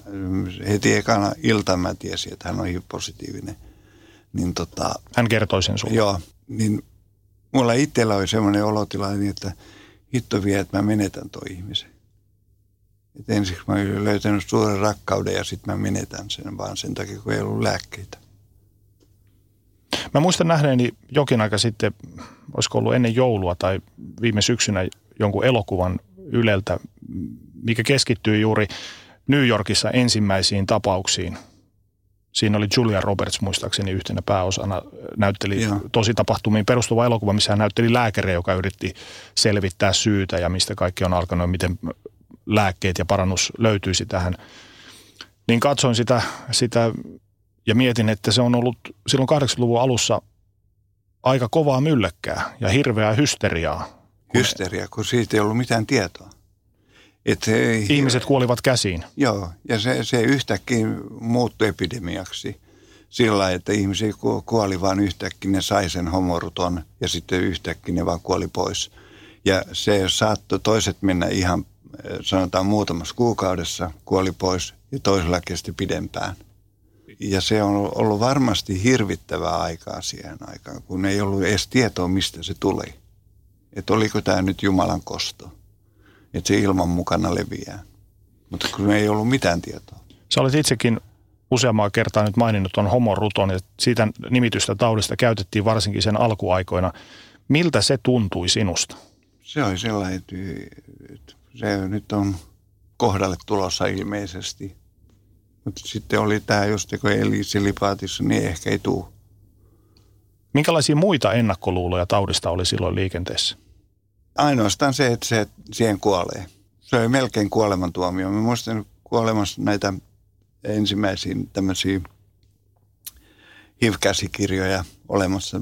heti ekana iltana mä tiesin, että hän on HIV-positiivinen, niin tota, Hän kertoi sen sulle. Joo, niin mulla itsellä oli semmoinen olotila, niin että hitto vie, että mä menetän tuon ihmisen. Et ensiksi mä olin löytänyt suuren rakkauden ja sitten mä menetän sen vaan sen takia, kun ei ollut lääkkeitä. Mä muistan nähneeni jokin aika sitten, olisiko ollut ennen joulua tai viime syksynä jonkun elokuvan Yleltä, mikä keskittyy juuri New Yorkissa ensimmäisiin tapauksiin. Siinä oli Julia Roberts muistaakseni yhtenä pääosana, näytteli Joo. tosi tapahtumiin perustuva elokuva, missä hän näytteli lääkäriä, joka yritti selvittää syytä ja mistä kaikki on alkanut, miten lääkkeet ja parannus löytyisi tähän. Niin katsoin sitä, sitä Ja mietin, että se on ollut silloin 80-luvun alussa aika kovaa myllekkää ja hirveää hysteriaa. Hysteria, kun siitä ei ollut mitään tietoa. Et se, Ihmiset kuolivat käsiin. Joo, ja se, se yhtäkkiä muuttui epidemiaksi sillä että ihmisiä kuoli vain yhtäkkiä, ne sai sen homoruton ja sitten yhtäkkiä ne vaan kuoli pois. Ja se saattoi toiset mennä ihan, sanotaan muutamassa kuukaudessa, kuoli pois ja toisella kesti pidempään. Ja se on ollut varmasti hirvittävää aikaa siihen aikaan, kun ei ollut edes tietoa, mistä se tuli. Että oliko tämä nyt Jumalan kosto, että se ilman mukana leviää. Mutta kun ei ollut mitään tietoa. Sä olet itsekin useammaa kertaa nyt maininnut tuon homoruton ja siitä nimitystä taudista käytettiin varsinkin sen alkuaikoina. Miltä se tuntui sinusta? Se oli sellainen, että se nyt on kohdalle tulossa ilmeisesti. Mutta sitten oli tämä just, kun eli silipaatissa, niin ehkä ei tule. Minkälaisia muita ennakkoluuloja taudista oli silloin liikenteessä? Ainoastaan se, että se siihen kuolee. Se oli melkein kuolemantuomio. Mä muistan kuolemassa näitä ensimmäisiä tämmöisiä HIV-käsikirjoja olemassa,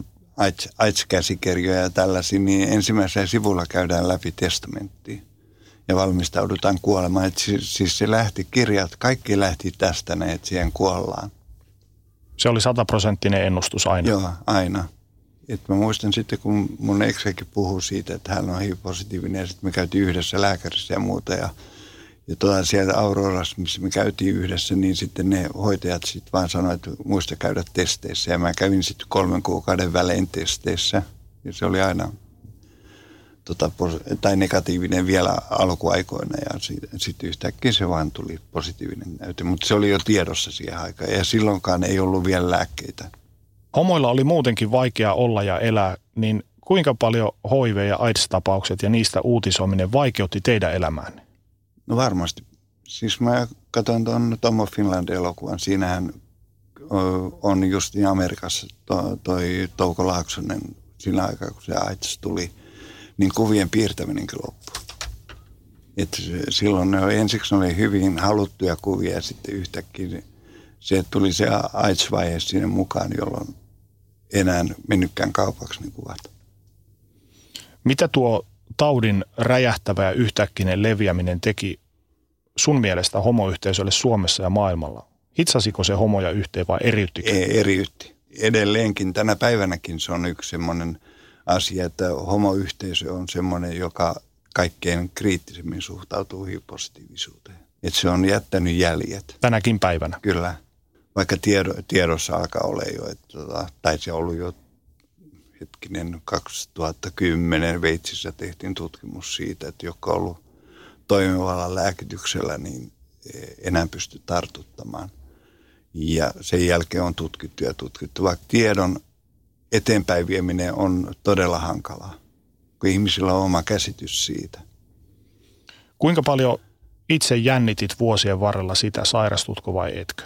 AIDS-käsikirjoja ja tällaisia, niin ensimmäisellä sivulla käydään läpi testamenttia ja valmistaudutaan kuolemaan. Et siis, siis se lähti, kirjat, kaikki lähti tästä, ne, että siihen kuollaan. Se oli sataprosenttinen ennustus aina? Joo, aina. Et mä muistan sitten, kun mun eksekin puhuu siitä, että hän on HIV-positiivinen ja sitten me käytiin yhdessä lääkärissä ja muuta ja – ja tuolla siellä Aurorassa, missä me käytiin yhdessä, niin sitten ne hoitajat sitten vaan sanoivat, että muista käydä testeissä. Ja mä kävin sitten kolmen kuukauden välein testeissä. Ja se oli aina tota, tai negatiivinen vielä alkuaikoina ja sitten sit yhtäkkiä se vaan tuli positiivinen näyte. Mutta se oli jo tiedossa siihen aikaan ja silloinkaan ei ollut vielä lääkkeitä. Homoilla oli muutenkin vaikea olla ja elää, niin kuinka paljon HIV- ja AIDS-tapaukset ja niistä uutisoiminen vaikeutti teidän elämäänne? No varmasti. Siis mä katsoin tuon Tomo Finland-elokuvan. Siinähän on just Amerikassa to, toi Touko Laaksonen siinä aikaa, kun se AIDS tuli, niin kuvien piirtäminenkin loppui. Et silloin ne ensiksi oli hyvin haluttuja kuvia ja sitten yhtäkkiä se tuli se AIDS-vaihe sinne mukaan, jolloin enää mennytkään kaupaksi ne kuvat. Mitä tuo taudin räjähtävä ja yhtäkkinen leviäminen teki sun mielestä homoyhteisölle Suomessa ja maailmalla? Hitsasiko se homoja yhteen vai eriyttikö? Ei, eriytti. Edelleenkin tänä päivänäkin se on yksi semmoinen asia, että homoyhteisö on semmoinen, joka kaikkein kriittisemmin suhtautuu HIV-positiivisuuteen. Että se on jättänyt jäljet. Tänäkin päivänä? Kyllä. Vaikka tiedo, tiedossa alkaa olla jo, että, tota, tai se ollut jo hetkinen 2010 Veitsissä tehtiin tutkimus siitä, että joka on ollut toimivalla lääkityksellä niin enää pysty tartuttamaan. Ja sen jälkeen on tutkittu ja tutkittu, vaikka tiedon eteenpäin vieminen on todella hankalaa, kun ihmisillä on oma käsitys siitä. Kuinka paljon itse jännitit vuosien varrella sitä, sairastutko vai etkö?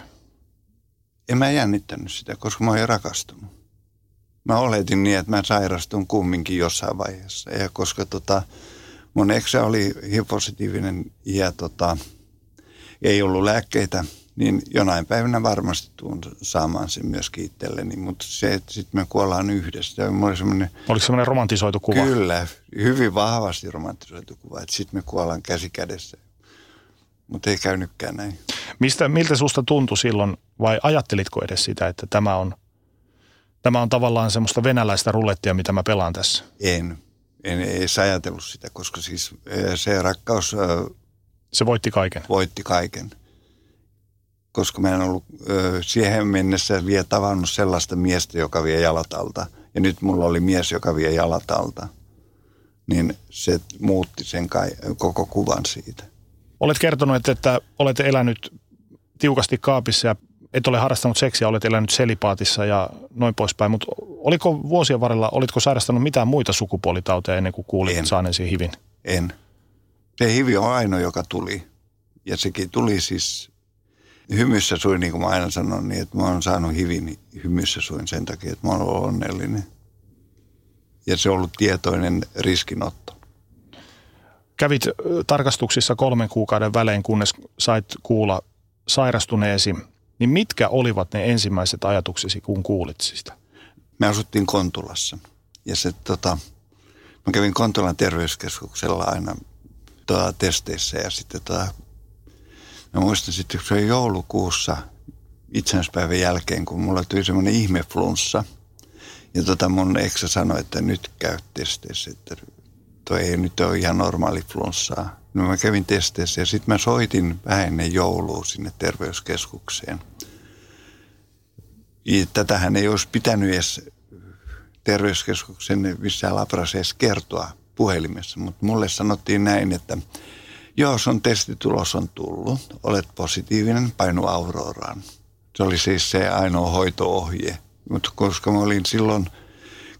En mä jännittänyt sitä, koska mä oon rakastunut. Mä oletin niin, että mä sairastun kumminkin jossain vaiheessa. Ja koska tota, mun eksä oli HIV-positiivinen ja tota, ei ollut lääkkeitä, niin jonain päivänä varmasti tuun saamaan sen myöskin itselleni, mutta se, että sitten me kuollaan yhdessä. Oli semmoinen, Oliko semmoinen romantisoitu kuva? Kyllä, hyvin vahvasti romantisoitu kuva, että sitten me kuollaan käsi kädessä. Mutta ei käynytkään näin. Mistä, miltä susta tuntui silloin, vai ajattelitko edes sitä, että tämä on, tämä on tavallaan semmoista venäläistä rulettia, mitä mä pelaan tässä? En en edes ajatellut sitä, koska siis se rakkaus... Se voitti kaiken. Voitti kaiken. Koska mä en ollut siihen mennessä vielä tavannut sellaista miestä, joka vie jalat alta. Ja nyt mulla oli mies, joka vie jalat alta. Niin se muutti sen kai, koko kuvan siitä. Olet kertonut, että olet elänyt tiukasti kaapissa ja et ole harrastanut seksiä, olet elänyt selipaatissa ja noin poispäin, mutta oliko vuosien varrella, olitko sairastanut mitään muita sukupuolitauteja ennen kuin kuulit en. saaneesi hivin? En. Se hivi on ainoa, joka tuli. Ja sekin tuli siis hymyssä suin, niin kuin mä aina sanon, niin että mä oon saanut hivin hymyssä suin sen takia, että mä oon ollut onnellinen. Ja se on ollut tietoinen riskinotto. Kävit tarkastuksissa kolmen kuukauden välein, kunnes sait kuulla sairastuneesi niin mitkä olivat ne ensimmäiset ajatuksesi, kun kuulit sitä? Me asuttiin Kontulassa ja se tota, mä kävin Kontulan terveyskeskuksella aina tota, testeissä ja sitten tota, mä muistan sitten, kun se oli joulukuussa itsenäispäivän jälkeen, kun mulla tuli semmoinen ihmeflunssa. Ja tota mun eksä sanoi, että nyt käy testeissä, että toi ei nyt ole ihan normaali flunssaa. No mä kävin testeissä ja sitten mä soitin vähän ennen joulua sinne terveyskeskukseen. Ja tätähän ei olisi pitänyt edes terveyskeskuksen missään labraseessa kertoa puhelimessa, mutta mulle sanottiin näin, että joo, sun testitulos on tullut, olet positiivinen, painu Auroraan. Se oli siis se ainoa hoitoohje. Mutta koska mä olin silloin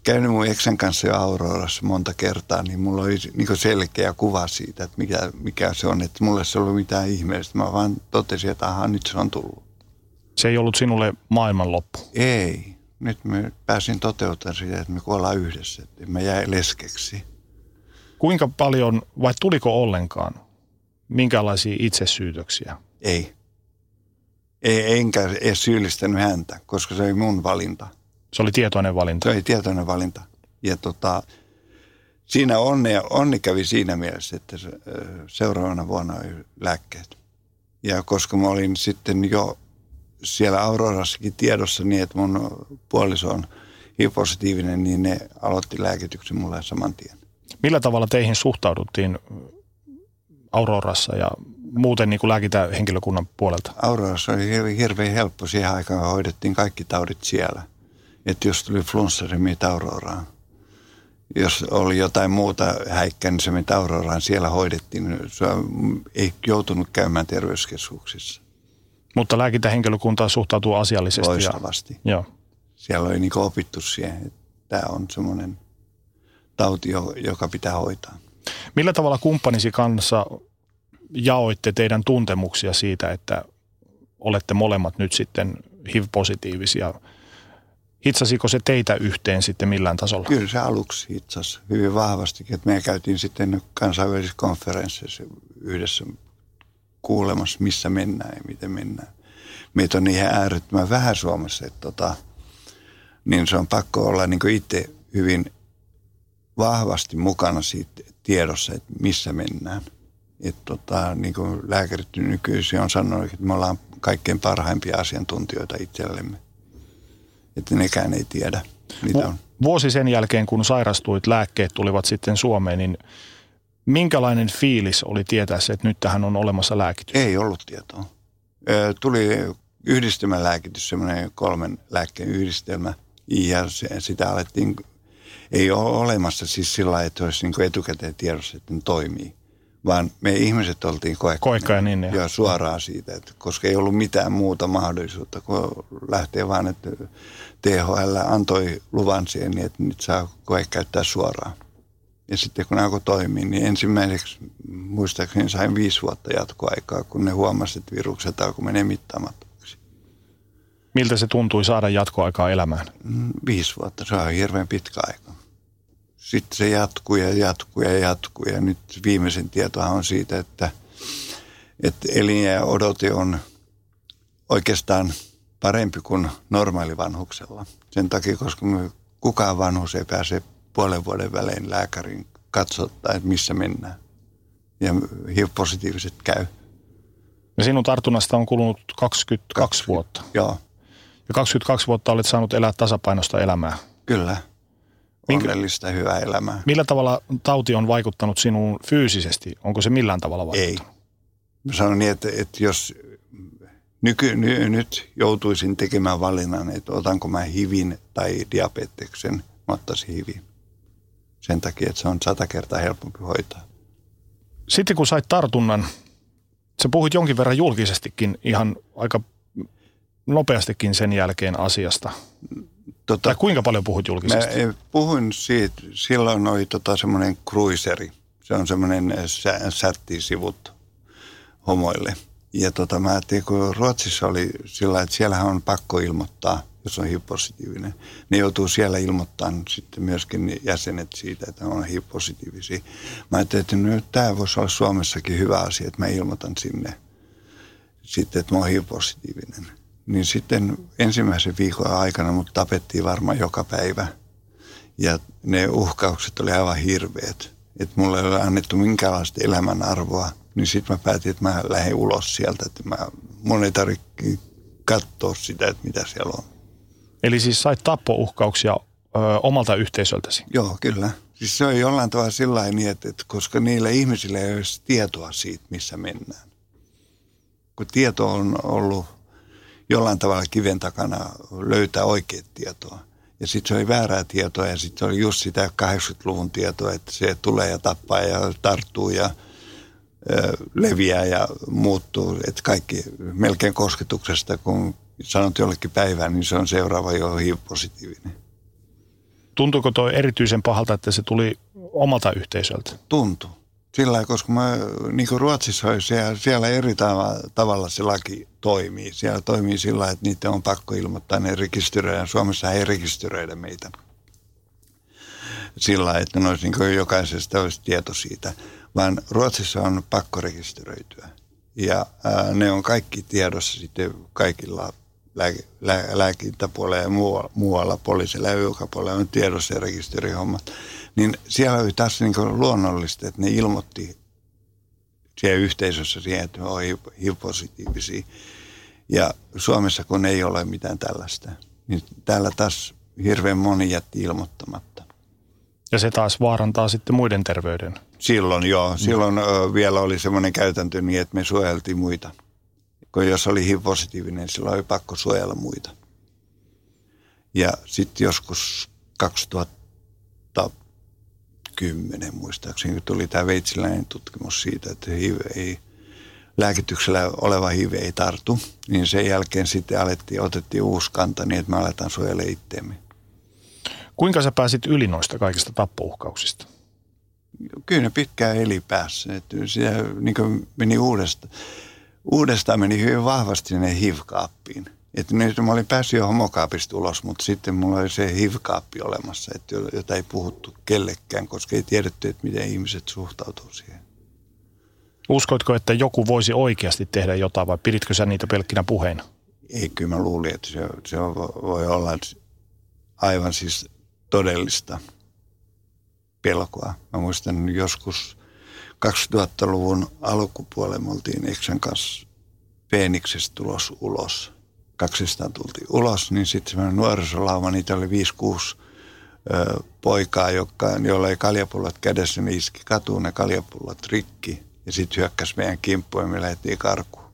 käynyt mun eksän kanssa jo Aurorassa monta kertaa, niin mulla oli niin selkeä kuva siitä, että mikä, mikä se on. Että mulle se ei ollut mitään ihmeellistä. Mä vaan totesin, että aha, nyt se on tullut. Se ei ollut sinulle maailmanloppu? Ei. Nyt mä pääsin toteuttamaan sitä, että me kuollaan yhdessä. Että mä jäin leskeksi. Kuinka paljon, vai tuliko ollenkaan, minkälaisia itsesyytöksiä? Ei. Ei, enkä edes syyllistänyt häntä, koska se oli mun valinta. Se oli tietoinen valinta? Se oli tietoinen valinta. Ja tota, siinä onni, onni kävi siinä mielessä, että seuraavana vuonna oli lääkkeet. Ja koska mä olin sitten jo siellä Aurorassakin tiedossa niin, että mun puoliso on HIV-positiivinen, niin ne aloitti lääkityksen mulle saman tien. Millä tavalla teihin suhtauduttiin Aurorassa ja muuten niin kuin lääkintähenkilökunnan puolelta? Aurorassa oli hirveän helppo. Siihen aikaan hoidettiin kaikki taudit siellä. Että jos tuli flunssa, se Auroraan. Jos oli jotain muuta häikkää, niin se meni Auroraan. Siellä hoidettiin. Se ei joutunut käymään terveyskeskuksissa. Mutta lääkintähenkilökunta suhtautuu asiallisesti. Loistavasti. Ja, joo. Siellä oli niin opittu siihen, että tämä on semmoinen tauti, joka pitää hoitaa. Millä tavalla kumppanisi kanssa jaoitte teidän tuntemuksia siitä, että olette molemmat nyt sitten HIV-positiivisia? Hitsasiko se teitä yhteen sitten millään tasolla? Kyllä se aluksi hitsasi hyvin vahvasti. Että me käytiin sitten kansainvälisissä konferensseissa yhdessä kuulemassa, missä mennään ja miten mennään. Meitä on ihan äärettömän vähän Suomessa, että tota, niin se on pakko olla niin itse hyvin vahvasti mukana siitä tiedossa, että missä mennään. Että tota, niin kuin lääkärit nykyisin on sanonut, että me ollaan kaikkein parhaimpia asiantuntijoita itsellemme. Että nekään ei tiedä, mitä on. Vuosi sen jälkeen, kun sairastuit, lääkkeet tulivat sitten Suomeen, niin minkälainen fiilis oli tietää se, että nyt tähän on olemassa lääkitys? Ei ollut tietoa. Tuli yhdistelmälääkitys, semmoinen kolmen lääkkeen yhdistelmä, ja se, sitä alettiin ei ole olemassa siis sillä lailla, että olisi niin etukäteen tiedossa, että ne toimii. Vaan me ihmiset oltiin koekkaja. niin, ja suoraan siitä, että koska ei ollut mitään muuta mahdollisuutta kuin lähteä vaan, että THL antoi luvan siihen, niin että nyt saa koe käyttää suoraan. Ja sitten kun alkoi toimia, niin ensimmäiseksi muistaakseni sain viisi vuotta jatkoaikaa, kun ne huomasivat, että virukset alkoi menee mittaamattomaksi. Miltä se tuntui saada jatkoaikaa elämään? Mm, viisi vuotta, se on hirveän pitkä aika sitten se jatkuu ja jatkuu ja jatkuu. Ja nyt viimeisen tietoa on siitä, että, että eliniä odote on oikeastaan parempi kuin normaali vanhuksella. Sen takia, koska me, kukaan vanhus ei pääse puolen vuoden välein lääkärin katsottaa, että missä mennään. Ja HIV-positiiviset käy. Ja sinun tartunnasta on kulunut 22 20, vuotta. Joo. Ja 22 vuotta olet saanut elää tasapainosta elämää. Kyllä onnellista hyvää elämää. Millä tavalla tauti on vaikuttanut sinuun fyysisesti? Onko se millään tavalla vaikuttanut? Ei. Mä sanon niin, että, että jos nyky, ny, nyt joutuisin tekemään valinnan, että otanko mä hivin tai diabeteksen, mä ottaisin hivin. Sen takia, että se on sata kertaa helpompi hoitaa. Sitten kun sait tartunnan, sä puhuit jonkin verran julkisestikin ihan aika nopeastikin sen jälkeen asiasta. Tota, tai kuinka paljon puhut julkisesti? Mä puhuin siitä, silloin oli tota semmoinen cruiseri. Se on semmoinen sättisivut homoille. Ja tota, mä ajattelin, kun Ruotsissa oli sillä että siellähän on pakko ilmoittaa, jos on HIV-positiivinen. Ne joutuu siellä ilmoittamaan sitten myöskin jäsenet siitä, että on HIV-positiivisia. Mä ajattelin, että nyt tämä voisi olla Suomessakin hyvä asia, että mä ilmoitan sinne sitten, että mä oon HIV-positiivinen niin sitten ensimmäisen viikon aikana mut tapettiin varmaan joka päivä. Ja ne uhkaukset oli aivan hirveät. Että mulle ei ole annettu minkäänlaista elämänarvoa. Niin sitten mä päätin, että mä lähden ulos sieltä. Että mä, mun ei tarvitse katsoa sitä, että mitä siellä on. Eli siis sait tappouhkauksia ö, omalta yhteisöltäsi? Joo, kyllä. Siis se on jollain tavalla sillä niin, että, että koska niillä ihmisillä ei ole tietoa siitä, missä mennään. Kun tieto on ollut jollain tavalla kiven takana löytää oikeat tietoa. Ja sitten se oli väärää tietoa ja sitten se oli just sitä 80-luvun tietoa, että se tulee ja tappaa ja tarttuu ja ö, leviää ja muuttuu. Että kaikki melkein kosketuksesta, kun sanot jollekin päivään, niin se on seuraava jo HIV-positiivinen. Tuntuuko tuo erityisen pahalta, että se tuli omalta yhteisöltä? Tuntuu. Sillä koska mä, niin kuin Ruotsissa oli siellä, siellä eri tava- tavalla se laki toimii. Siellä toimii sillä että niitä on pakko ilmoittaa, ne rekisteröidään. Suomessa ei rekisteröidä meitä sillä että ne olisi niin jokaisesta olisi tieto siitä. Vaan Ruotsissa on pakko rekisteröityä. Ja ää, ne on kaikki tiedossa sitten kaikilla lääkintäpuolella ja muualla, muualla poliisilla ja joka puolella on tiedossa ja rekisterihommat. Niin siellä oli taas niin kuin luonnollista, että ne ilmoitti siellä yhteisössä siihen, että on HIV-positiivisia. Ja Suomessa kun ei ole mitään tällaista, niin täällä taas hirveän moni jätti ilmoittamatta. Ja se taas vaarantaa sitten muiden terveyden. Silloin joo. Silloin ö, vielä oli semmoinen käytäntö niin, että me suojeltiin muita. Kun jos oli HIV-positiivinen, niin silloin oli pakko suojella muita. Ja sitten joskus 2010 muistaakseni, kun tuli tämä veitsiläinen tutkimus siitä, että HIV ei, lääkityksellä oleva HIV ei tartu, niin sen jälkeen sitten alettiin, otettiin uusi kanta niin, että me aletaan suojella itteemme. Kuinka sä pääsit yli noista kaikista tappouhkauksista? Kyllä ne pitkään eli päässä. Että se niin meni uudestaan. Uudestaan meni hyvin vahvasti sinne HIV-kaappiin. Että mä olin päässyt jo homokaapista ulos, mutta sitten mulla oli se HIV-kaappi olemassa, että jota ei puhuttu kellekään, koska ei tiedetty, että miten ihmiset suhtautuu siihen. Uskoitko, että joku voisi oikeasti tehdä jotain vai piditkö sä niitä pelkkinä puheina? Ei, kyllä mä luulin, että se, se on- voi olla aivan siis todellista pelkoa. Mä muistan joskus 2000-luvun alkupuolella me oltiin Eksän kanssa Peeniksestä tulos ulos. 200 tultiin ulos, niin sitten semmoinen nuorisolauma, niitä oli 5-6 ö, poikaa, jotka, joilla ei kaljapullot kädessä, ne iski katuun ne kaljapullot rikki. Ja sitten hyökkäsi meidän kimppuun ja me lähdettiin karkuun.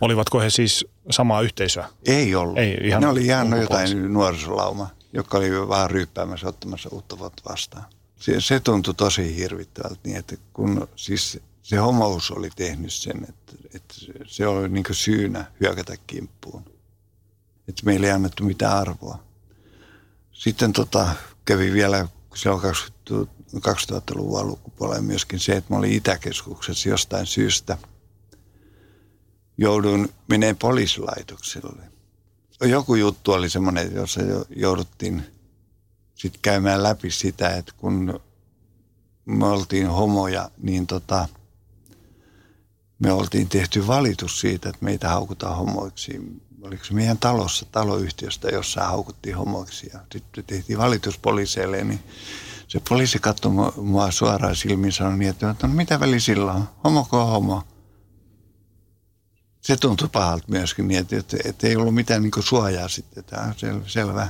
Olivatko he siis samaa yhteisöä? Ei ollut. Ei, ihan ne oli ulkopuolisia. jotain nuorisolauma, joka oli vaan ryyppäämässä ottamassa uutta vuotta vastaan. Se, se tuntui tosi hirvittävältä niin, että kun siis se homous oli tehnyt sen, että, että se oli niin syynä hyökätä kimppuun. Että meillä ei annettu mitään arvoa. Sitten tota, kävi vielä silloin 20 2000-luvun alkupuolella myöskin se, että mä olin Itäkeskuksessa jostain syystä. Jouduin menemään poliisilaitokselle. Joku juttu oli semmoinen, jossa jo- jouduttiin sitten käymään läpi sitä, että kun me oltiin homoja, niin tota, me oltiin tehty valitus siitä, että meitä haukutaan homoiksi. Oliko se meidän talossa, taloyhtiöstä, jossa haukuttiin homoiksi. Ja sitten tehtiin valitus poliiseille, niin se poliisi katsoi mua- mua suoraan silmiin ja sanoi niin, että no, mitä väli sillä on, homoko homo. Se tuntui pahalta myöskin, niin että, että, että ei ollut mitään niin suojaa sitten, tämä on sel, selvä.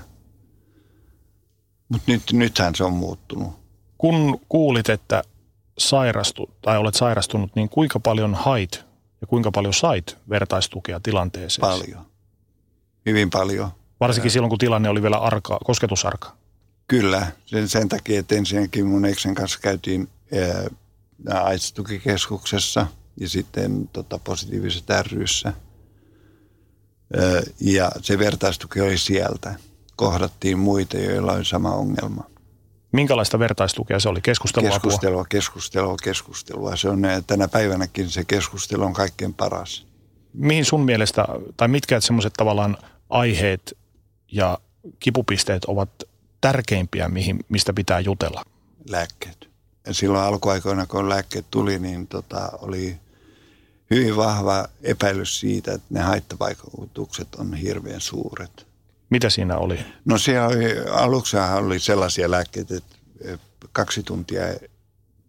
Mutta nyt, nythän se on muuttunut. Kun kuulit, että sairastu, tai olet sairastunut, niin kuinka paljon hait ja kuinka paljon sait vertaistukea tilanteeseen? Paljon. Hyvin paljon. Varsinkin silloin, kun tilanne oli vielä arka, kosketusarka. Kyllä, sen, sen takia, että ensinnäkin mun eksen kanssa käytiin ää, AIDS-tukikeskuksessa ja sitten tota, positiivisessa ryssä. Ää, ja se vertaistuki oli sieltä. Kohdattiin muita, joilla oli sama ongelma. Minkälaista vertaistukea se oli? Keskustelua? Keskustelua, keskustelua, keskustelua. Se on tänä päivänäkin se keskustelu on kaikkein paras. Mihin sun mielestä, tai mitkä semmoiset tavallaan aiheet ja kipupisteet ovat tärkeimpiä, mihin, mistä pitää jutella? lääkkeet. Ja silloin alkuaikoina, kun lääkkeet tuli, niin tota, oli hyvin vahva epäilys siitä, että ne haittavaikutukset on hirveän suuret. Mitä siinä oli? No siellä oli, aluksi oli sellaisia lääkkeitä, että kaksi tuntia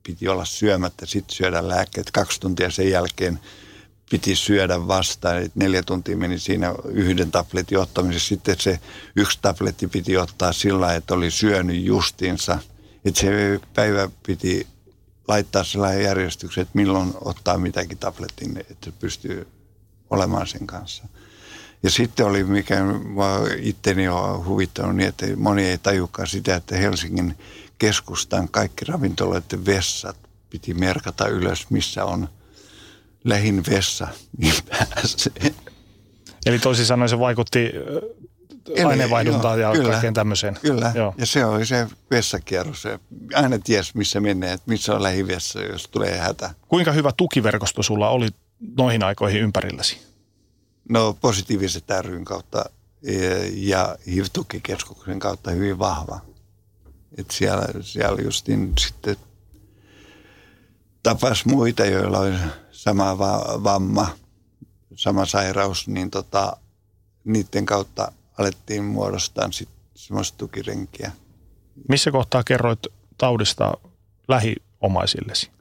piti olla syömättä, sitten syödä lääkkeet. Kaksi tuntia sen jälkeen piti syödä vastaan. Eli neljä tuntia meni siinä yhden tabletin ottamisessa. Sitten se yksi tabletti piti ottaa sillä että oli syönyt justiinsa. Että se päivä piti laittaa sellainen järjestyksen, että milloin ottaa mitäkin tabletin, että pystyy olemaan sen kanssa. Ja sitten oli, mikä itteni on huvittanut niin, että moni ei tajukaan sitä, että Helsingin keskustan kaikki ravintoloiden vessat piti merkata ylös, missä on lähin vessa, niin pääsee. Eli toisin sanoen se vaikutti aineenvaihduntaan ja kyllä, kaikkeen tämmöiseen. Kyllä, joo. ja se oli se vessakierros. Se aina ties, missä menee, että missä on lähivessa, jos tulee hätä. Kuinka hyvä tukiverkosto sulla oli noihin aikoihin ympärilläsi? No positiiviset ryn kautta e, ja HIV-tukikeskuksen kautta hyvin vahva. Et siellä, siellä justin sitten tapas muita, joilla oli sama va- vamma, sama sairaus, niin tota, niiden kautta alettiin muodostaa semmoista tukirenkiä. Missä kohtaa kerroit taudista lähiomaisillesi?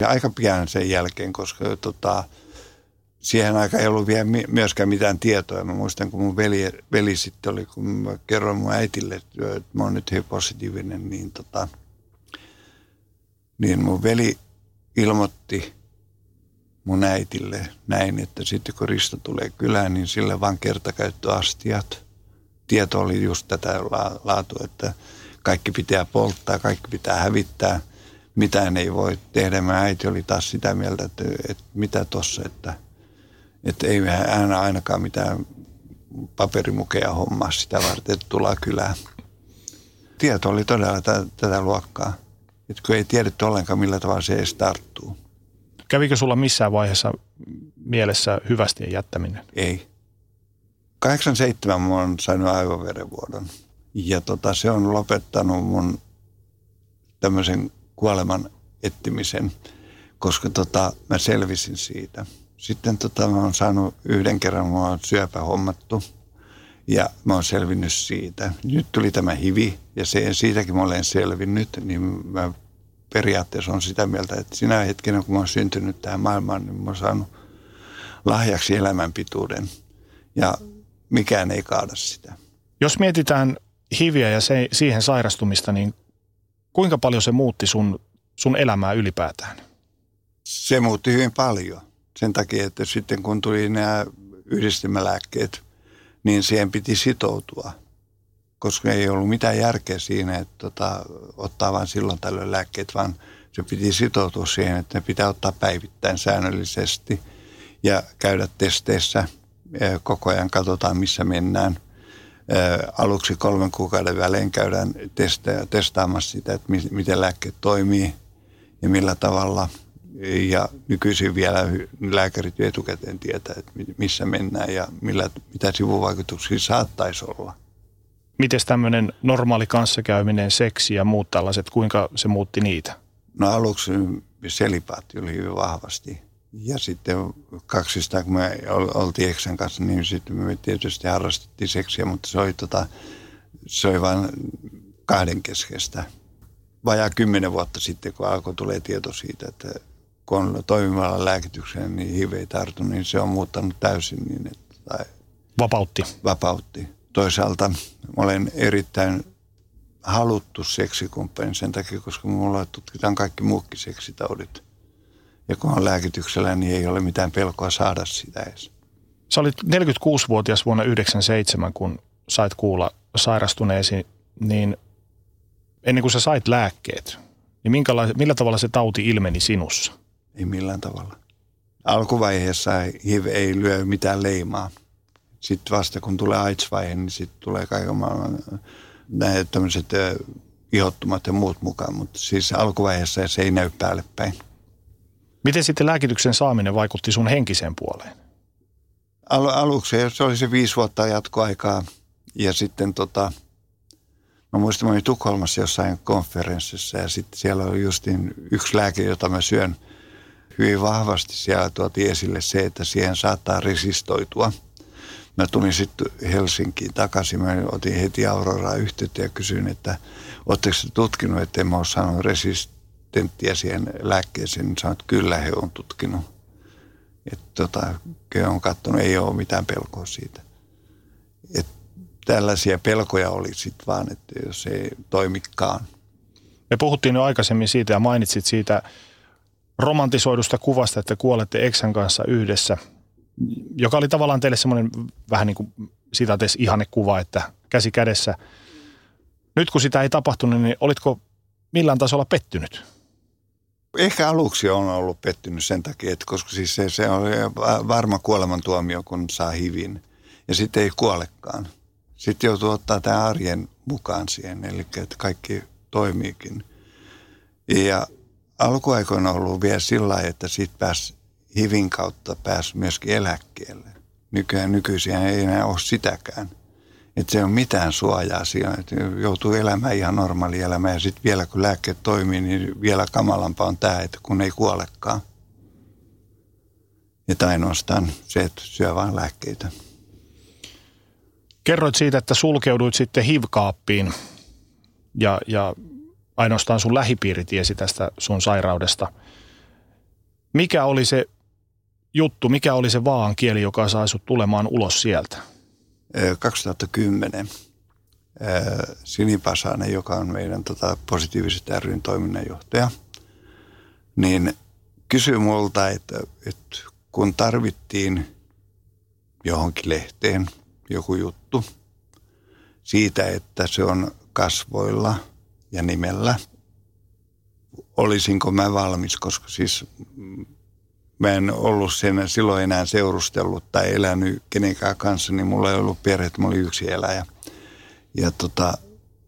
Ja aika pian sen jälkeen, koska tota, siihen aikaan ei ollut vielä myöskään mitään tietoa. Mä muistan, kun mun veli, veli sitten oli, kun mä kerroin mun äitille, että mä oon nyt hyvin positiivinen, niin, tota, niin mun veli ilmoitti mun äitille näin, että sitten kun Risto tulee kylään, niin sille vaan kertakäyttöastiat. Tieto oli just tätä laatu, että kaikki pitää polttaa, kaikki pitää hävittää, mitään ei voi tehdä. Mä äiti oli taas sitä mieltä, että, että mitä tossa, että, että ei aina ainakaan mitään paperimukeja hommaa sitä varten, että tullaan kylään. Tieto oli todella tätä, tätä luokkaa. Että kun ei tiedetty ollenkaan, millä tavalla se edes tarttuu. Kävikö sulla missään vaiheessa mielessä hyvästien jättäminen? Ei. 87 mä oon saanut aivoverenvuodon. Ja tota, se on lopettanut mun tämmöisen kuoleman ettimisen, koska tota, mä selvisin siitä. Sitten tota, mä oon saanut yhden kerran, mä oon syöpä hommattu ja mä oon selvinnyt siitä. Nyt tuli tämä hivi ja se, siitäkin mä olen selvinnyt, niin mä periaatteessa on sitä mieltä, että sinä hetkenä, kun mä oon syntynyt tähän maailmaan, niin mä oon saanut lahjaksi elämänpituuden. Ja mikään ei kaada sitä. Jos mietitään hiviä ja se, siihen sairastumista, niin kuinka paljon se muutti sun, sun elämää ylipäätään? Se muutti hyvin paljon. Sen takia, että sitten kun tuli nämä yhdistelmälääkkeet, niin siihen piti sitoutua – koska ei ollut mitään järkeä siinä, että tota, ottaa vain silloin tällöin lääkkeet, vaan se piti sitoutua siihen, että ne pitää ottaa päivittäin säännöllisesti ja käydä testeissä. Koko ajan katsotaan, missä mennään. Aluksi kolmen kuukauden välein käydään testejä, testaamassa sitä, että miten lääkkeet toimii ja millä tavalla. Ja nykyisin vielä lääkärit etukäteen tietää, että missä mennään ja millä, mitä sivuvaikutuksia saattaisi olla – Miten tämmöinen normaali kanssakäyminen, seksi ja muut tällaiset, kuinka se muutti niitä? No aluksi selipaatti oli hyvin vahvasti. Ja sitten kaksista, kun me oltiin Eksän kanssa, niin sitten me tietysti harrastettiin seksiä, mutta se oli, tota, se oli vain kahden keskeistä. Vajaa kymmenen vuotta sitten, kun alkoi tulee tieto siitä, että kun on toimivalla lääkityksellä, niin HIV ei tartu, niin se on muuttanut täysin niin, että... Tai vapautti. Vapautti toisaalta olen erittäin haluttu seksikumppani sen takia, koska mulla tutkitaan kaikki muukki seksitaudit. Ja kun on lääkityksellä, niin ei ole mitään pelkoa saada sitä edes. Sä olit 46-vuotias vuonna 1997, kun sait kuulla sairastuneesi, niin ennen kuin sä sait lääkkeet, niin millä tavalla se tauti ilmeni sinussa? Ei millään tavalla. Alkuvaiheessa HIV ei lyö mitään leimaa – sitten vasta kun tulee AIDS-vaihe, niin sitten tulee kaiken maailman näitä tämmöiset ihottumat ja muut mukaan. Mutta siis alkuvaiheessa se ei näy päälle päin. Miten sitten lääkityksen saaminen vaikutti sun henkiseen puoleen? Al- aluksi se oli se viisi vuotta jatkoaikaa ja sitten tota, mä muistan, mä olin Tukholmassa jossain konferenssissa ja sitten siellä oli justiin yksi lääke, jota mä syön hyvin vahvasti siellä tuotiin esille se, että siihen saattaa resistoitua. Mä tulin sitten Helsinkiin takaisin, mä otin heti Auroraa yhteyttä ja kysyin, että oletteko tutkinut, että en mä ole saanut resistenttiä siihen lääkkeeseen, niin sanoin, että kyllä he on tutkinut. Että tota, on katsonut, ei ole mitään pelkoa siitä. Et tällaisia pelkoja oli sitten vaan, että jos ei toimikaan. Me puhuttiin jo aikaisemmin siitä ja mainitsit siitä romantisoidusta kuvasta, että kuolette Eksän kanssa yhdessä, joka oli tavallaan teille semmoinen vähän niin kuin sitä ihannekuva, että käsi kädessä. Nyt kun sitä ei tapahtunut, niin olitko millään tasolla pettynyt? Ehkä aluksi on ollut pettynyt sen takia, että koska siis se, se on varma kuolemantuomio, kun saa hivin. Ja sitten ei kuolekaan. Sitten joutuu ottaa tämän arjen mukaan siihen, eli että kaikki toimiikin. Ja alkuaikoina on ollut vielä sillä että siitä pääsi hivin kautta pääsi myöskin eläkkeelle. Nykyään nykyisiä ei enää ole sitäkään. Että se ei ole mitään suojaa siinä, että joutuu elämään ihan normaali elämä ja sitten vielä kun lääkkeet toimii, niin vielä kamalampaa on tämä, että kun ei kuolekaan. Että ainoastaan se, että syö vain lääkkeitä. Kerroit siitä, että sulkeuduit sitten hivkaappiin ja, ja ainoastaan sun lähipiiri tiesi tästä sun sairaudesta. Mikä oli se juttu, mikä oli se vaan kieli, joka sai sut tulemaan ulos sieltä? 2010 Sini Pasanen, joka on meidän tota, positiiviset ryn toiminnanjohtaja, niin kysyi multa, että, että kun tarvittiin johonkin lehteen joku juttu siitä, että se on kasvoilla ja nimellä, olisinko mä valmis, koska siis mä en ollut sen silloin enää seurustellut tai elänyt kenenkään kanssa, niin mulla ei ollut perhettä, mä olin yksi eläjä. Ja tota,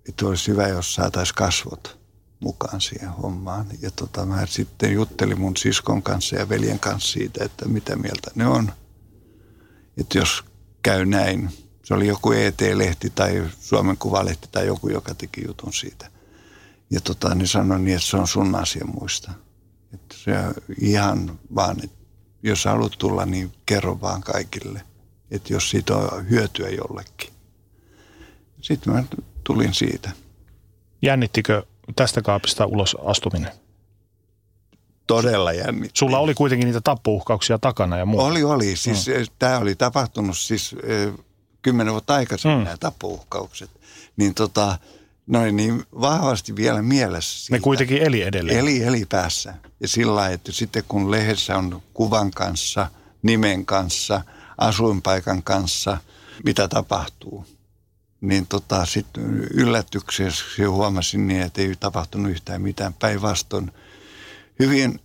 että olisi hyvä, jos saataisiin kasvot mukaan siihen hommaan. Ja tota, mä sitten juttelin mun siskon kanssa ja veljen kanssa siitä, että mitä mieltä ne on. Että jos käy näin, se oli joku ET-lehti tai Suomen Kuvalehti tai joku, joka teki jutun siitä. Ja tota, niin sanoin niin, että se on sun asia muista. Se ihan vaan, että jos haluat tulla, niin kerro vaan kaikille. Että jos siitä on hyötyä jollekin. Sitten mä tulin siitä. Jännittikö tästä kaapista ulos astuminen? Todella jännitti. Sulla oli kuitenkin niitä tappouhkauksia takana ja muuta. Oli, oli. Siis mm. tämä oli tapahtunut siis kymmenen vuotta aikaisemmin mm. nämä tappouhkaukset. Niin tota, noin niin vahvasti vielä mielessä. Siitä. Ne kuitenkin eli edelleen. Eli, eli päässä. Ja sillä että sitten kun lehdessä on kuvan kanssa, nimen kanssa, asuinpaikan kanssa, mitä tapahtuu, niin tota, sitten yllätyksessä huomasin niin, että ei tapahtunut yhtään mitään. Päinvastoin hyvin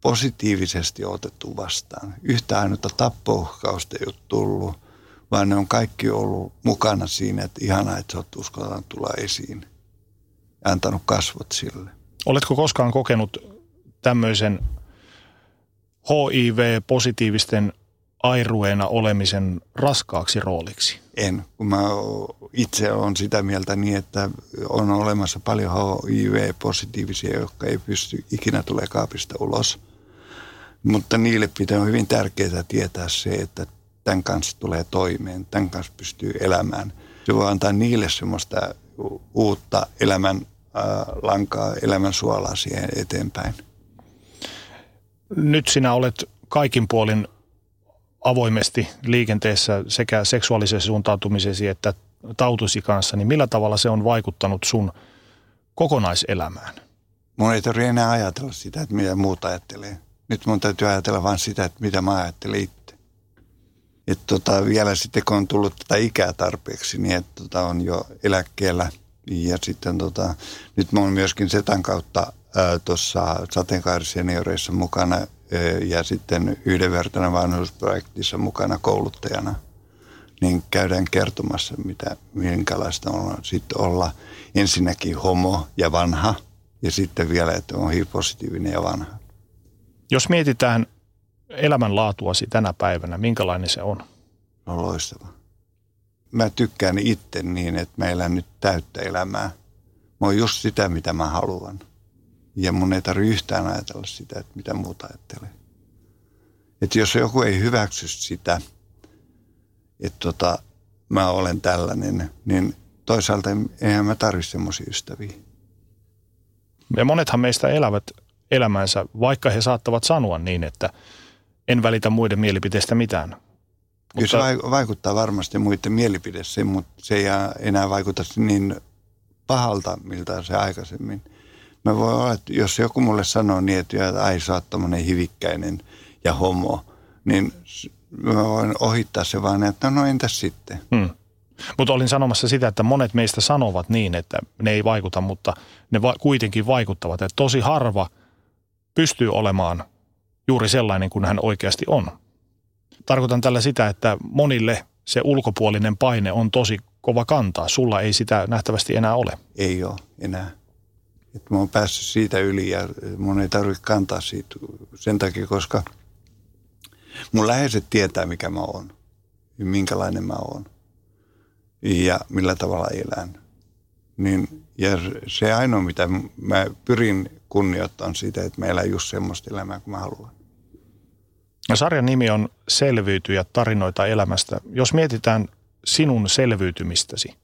positiivisesti otettu vastaan. Yhtä ainutta tappouhkausta ei ole tullut vaan ne on kaikki ollut mukana siinä, että ihanaa, että sä oot uskaltanut tulla esiin ja antanut kasvot sille. Oletko koskaan kokenut tämmöisen HIV-positiivisten airueena olemisen raskaaksi rooliksi? En, kun mä itse olen sitä mieltä niin, että on olemassa paljon HIV-positiivisia, jotka ei pysty ikinä tulee kaapista ulos. Mutta niille pitää on hyvin tärkeää tietää se, että tämän kanssa tulee toimeen, tämän kanssa pystyy elämään. Se voi antaa niille semmoista uutta elämän äh, lankaa, elämän suolaa siihen eteenpäin. Nyt sinä olet kaikin puolin avoimesti liikenteessä sekä seksuaalisen suuntautumisesi että tautusi kanssa, niin millä tavalla se on vaikuttanut sun kokonaiselämään? Mun ei tarvitse enää ajatella sitä, että mitä muut ajattelee. Nyt mun täytyy ajatella vain sitä, että mitä mä ajattelen itse. Et tota, vielä sitten kun on tullut tätä ikää tarpeeksi, niin että tota, on jo eläkkeellä. Ja sitten tota, nyt mä oon myöskin Setan kautta tuossa sateenkaarisenioreissa mukana ää, ja sitten yhdenvertainen vanhuusprojektissa mukana kouluttajana. Niin käydään kertomassa, mitä, minkälaista on sitten olla ensinnäkin homo ja vanha ja sitten vielä, että on HIV-positiivinen ja vanha. Jos mietitään elämänlaatuasi tänä päivänä, minkälainen se on? No loistava. Mä tykkään itse niin, että mä elän nyt täyttä elämää. Mä oon just sitä, mitä mä haluan. Ja mun ei tarvitse yhtään ajatella sitä, että mitä muuta ajattelee. Että jos joku ei hyväksy sitä, että tota, mä olen tällainen, niin toisaalta eihän mä tarvitse semmoisia ystäviä. Ja monethan meistä elävät elämänsä, vaikka he saattavat sanoa niin, että en välitä muiden mielipiteistä mitään. Kyllä se vaikuttaa varmasti muiden mielipiteeseen, mutta se ei enää vaikuta niin pahalta, miltä se aikaisemmin. Mä voin olla, että jos joku mulle sanoo niin, että ai sä oot hivikkäinen ja homo, niin mä voin ohittaa se vaan, että no entäs sitten. Hmm. Mutta olin sanomassa sitä, että monet meistä sanovat niin, että ne ei vaikuta, mutta ne va- kuitenkin vaikuttavat. Että tosi harva pystyy olemaan juuri sellainen kuin hän oikeasti on. Tarkoitan tällä sitä, että monille se ulkopuolinen paine on tosi kova kantaa. Sulla ei sitä nähtävästi enää ole. Ei ole enää. Et mä oon päässyt siitä yli ja mun ei tarvitse kantaa siitä sen takia, koska mun läheiset tietää, mikä mä oon ja minkälainen mä oon ja millä tavalla elän. Niin, ja se ainoa, mitä mä pyrin kunnioittamaan siitä, että mä elän just semmoista elämää kuin mä haluan. No, sarjan nimi on Selviytyjä tarinoita elämästä. Jos mietitään sinun selviytymistäsi,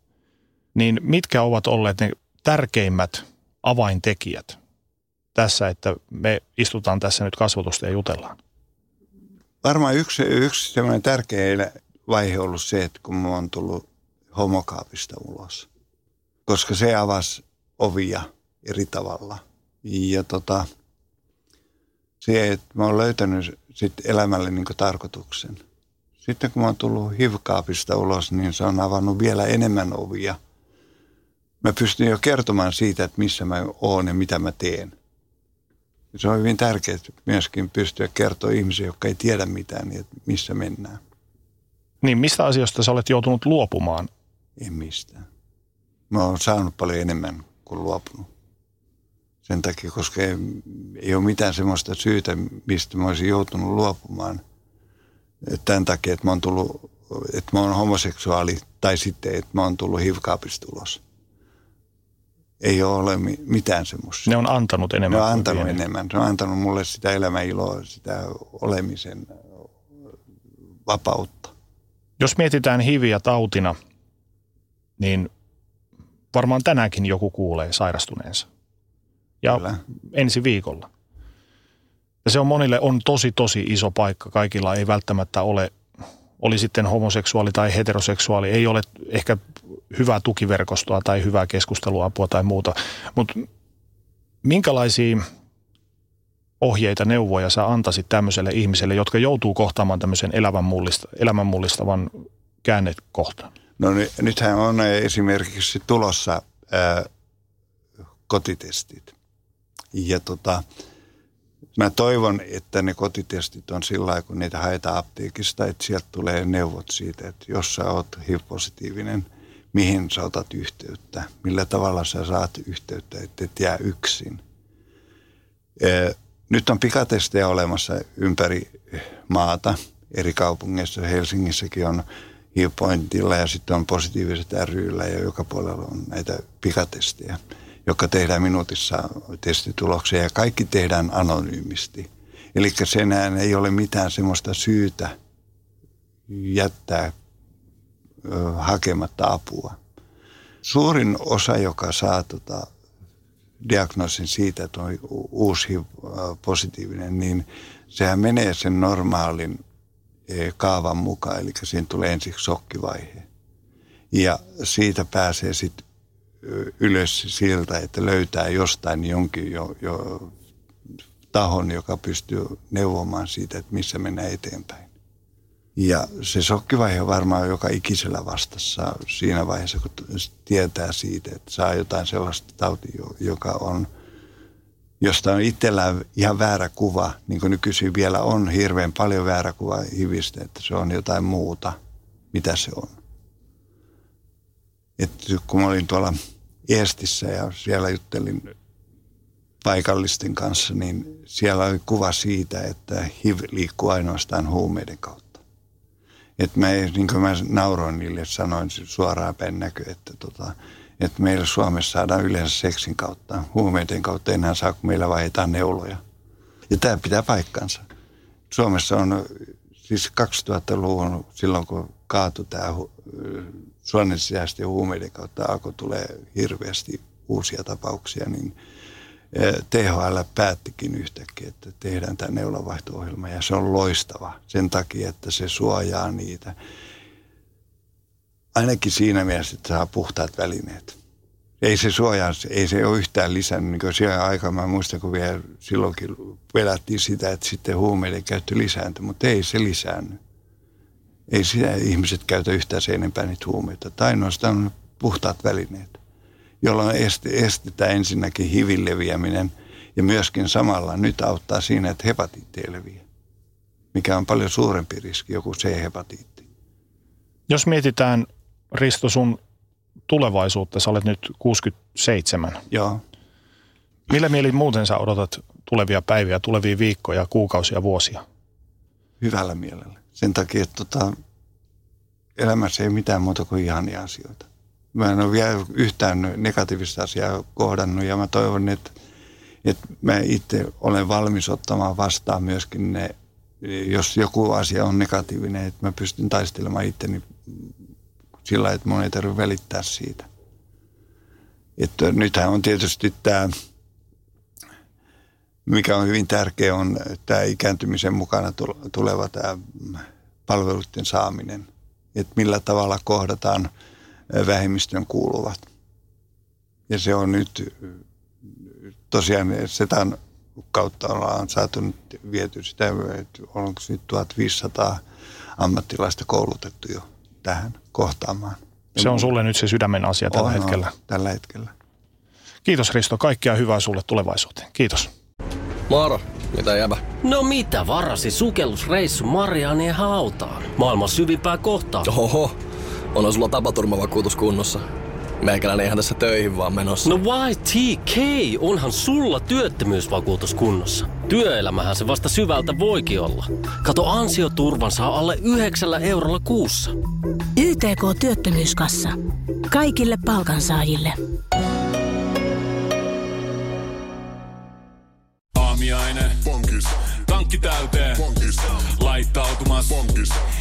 niin mitkä ovat olleet ne tärkeimmät avaintekijät tässä, että me istutaan tässä nyt kasvotusta ja jutellaan? Varmaan yksi, yksi semmoinen tärkeä vaihe on ollut se, että kun mä oon tullut homokaapista ulos. Koska se avasi ovia eri tavalla. Ja tota, se, että mä oon löytänyt sit elämälle niin tarkoituksen. Sitten kun mä oon tullut hivkaapista ulos, niin se on avannut vielä enemmän ovia. Mä pystyn jo kertomaan siitä, että missä mä oon ja mitä mä teen. Se on hyvin tärkeää myöskin pystyä kertoa ihmisiä, jotka ei tiedä mitään, niin että missä mennään. Niin, mistä asioista sä olet joutunut luopumaan en mistään. Mä oon saanut paljon enemmän kuin luopunut. Sen takia, koska ei, ei ole mitään semmoista syytä, mistä mä olisin joutunut luopumaan. Tämän takia, että mä oon tullut, että mä oon homoseksuaali tai sitten, että mä oon tullut hivkaapista ulos. Ei ole mitään semmoista. Ne on antanut enemmän. Ne on antanut enemmän. Ne on antanut mulle sitä elämäiloa, sitä olemisen vapautta. Jos mietitään hiviä tautina – niin varmaan tänäänkin joku kuulee sairastuneensa. Ja Kyllä. ensi viikolla. Ja se on monille on tosi, tosi iso paikka. Kaikilla ei välttämättä ole, oli sitten homoseksuaali tai heteroseksuaali, ei ole ehkä hyvää tukiverkostoa tai hyvää keskusteluapua tai muuta. Mutta minkälaisia ohjeita, neuvoja sä antaisit tämmöiselle ihmiselle, jotka joutuu kohtaamaan tämmöisen elämänmullista, elämänmullistavan käännekohtaan? No nythän on esimerkiksi tulossa ää, kotitestit. Ja tota, mä toivon, että ne kotitestit on sillä lailla, kun niitä haetaan apteekista, että sieltä tulee neuvot siitä, että jos sä oot HIV-positiivinen, mihin sä otat yhteyttä, millä tavalla sä saat yhteyttä, että et jää yksin. Ää, nyt on pikatestejä olemassa ympäri maata, eri kaupungeissa. Helsingissäkin on Hillpointilla ja sitten on positiiviset ryllä ja joka puolella on näitä pikatestejä, jotka tehdään minuutissa testituloksia ja kaikki tehdään anonyymisti. Eli senään ei ole mitään semmoista syytä jättää hakematta apua. Suurin osa, joka saa tota, diagnoosin siitä, että on uusi positiivinen, niin sehän menee sen normaalin kaavan mukaan, eli siinä tulee ensiksi sokkivaihe. Ja siitä pääsee sitten ylös siltä, että löytää jostain jonkin jo, jo tahon, joka pystyy neuvomaan siitä, että missä mennään eteenpäin. Ja se sokkivaihe on varmaan joka ikisellä vastassa siinä vaiheessa, kun tietää siitä, että saa jotain sellaista tautia, joka on – josta on itsellään ihan väärä kuva, niin kuin nykyisin vielä on hirveän paljon väärä kuva hivistä, että se on jotain muuta, mitä se on. Et kun mä olin tuolla Eestissä ja siellä juttelin paikallisten kanssa, niin siellä oli kuva siitä, että HIV liikkuu ainoastaan huumeiden kautta. Et mä, niin kuin mä nauroin niille, sanoin suoraan päin näkö, että, tota, että meillä Suomessa saadaan yleensä seksin kautta. Huumeiden kautta enää saa, kun meillä vaihdetaan neuloja. Ja tämä pitää paikkansa. Suomessa on siis 2000-luvun, silloin kun kaatui tämä suonen sisäisten huumeiden kautta alkoi tulee hirveästi uusia tapauksia, niin THL päättikin yhtäkkiä, että tehdään tämä neulanvaihto-ohjelma ja se on loistava sen takia, että se suojaa niitä. Ainakin siinä mielessä, että saa puhtaat välineet. Ei se suojaa, ei se ole yhtään lisännyt. Niin siellä aikaa mä muistan, kun vielä silloinkin pelättiin sitä, että sitten huumeiden käyttö lisääntyi, mutta ei se lisäänny. Ei sitä ihmiset käytä yhtään sen enempää niitä huumeita. Tai ainoastaan puhtaat välineet, jolloin estetään ensinnäkin hivin leviäminen ja myöskin samalla nyt auttaa siinä, että hepatiitti ei leviä, mikä on paljon suurempi riski, joku C-hepatiitti. Jos mietitään, Risto, sun tulevaisuutta, sä olet nyt 67. Joo. Millä mielin muuten sä odotat tulevia päiviä, tulevia viikkoja, kuukausia, vuosia? Hyvällä mielellä. Sen takia, että tota, elämässä ei mitään muuta kuin ihania asioita. Mä en ole vielä yhtään negatiivista asiaa kohdannut ja mä toivon, että, että mä itse olen valmis ottamaan vastaan myöskin ne, jos joku asia on negatiivinen, että mä pystyn taistelemaan itteni sillä että mun ei tarvitse välittää siitä. Että nythän on tietysti tämä, mikä on hyvin tärkeä, on tämä ikääntymisen mukana tuleva tämä palveluiden saaminen. Että millä tavalla kohdataan vähemmistön kuuluvat. Ja se on nyt tosiaan setan kautta ollaan saatu nyt viety sitä, että onko nyt 1500 ammattilaista koulutettu jo tähän kohtaamaan. Se on sulle nyt se sydämen asia tällä on, hetkellä. On, tällä hetkellä. Kiitos Risto, kaikkea hyvää sulle tulevaisuuteen. Kiitos. Moro, mitä jäbä? No mitä varasi sukellusreissu Marianien hautaan? Maailman syvimpää kohtaa. Oho, on sulla tapaturmavakuutus kunnossa. Meikäläinen ihan tässä töihin vaan menossa. No YTK, onhan sulla työttömyysvakuutus kunnossa. Työelämähän se vasta syvältä voikin olla. Kato ansioturvan saa alle 9 eurolla kuussa. YTK Työttömyyskassa. Kaikille palkansaajille. Aamiaine. Bonkis. Tankki täyteen. Bonkis. Laittautumas. Bonkis.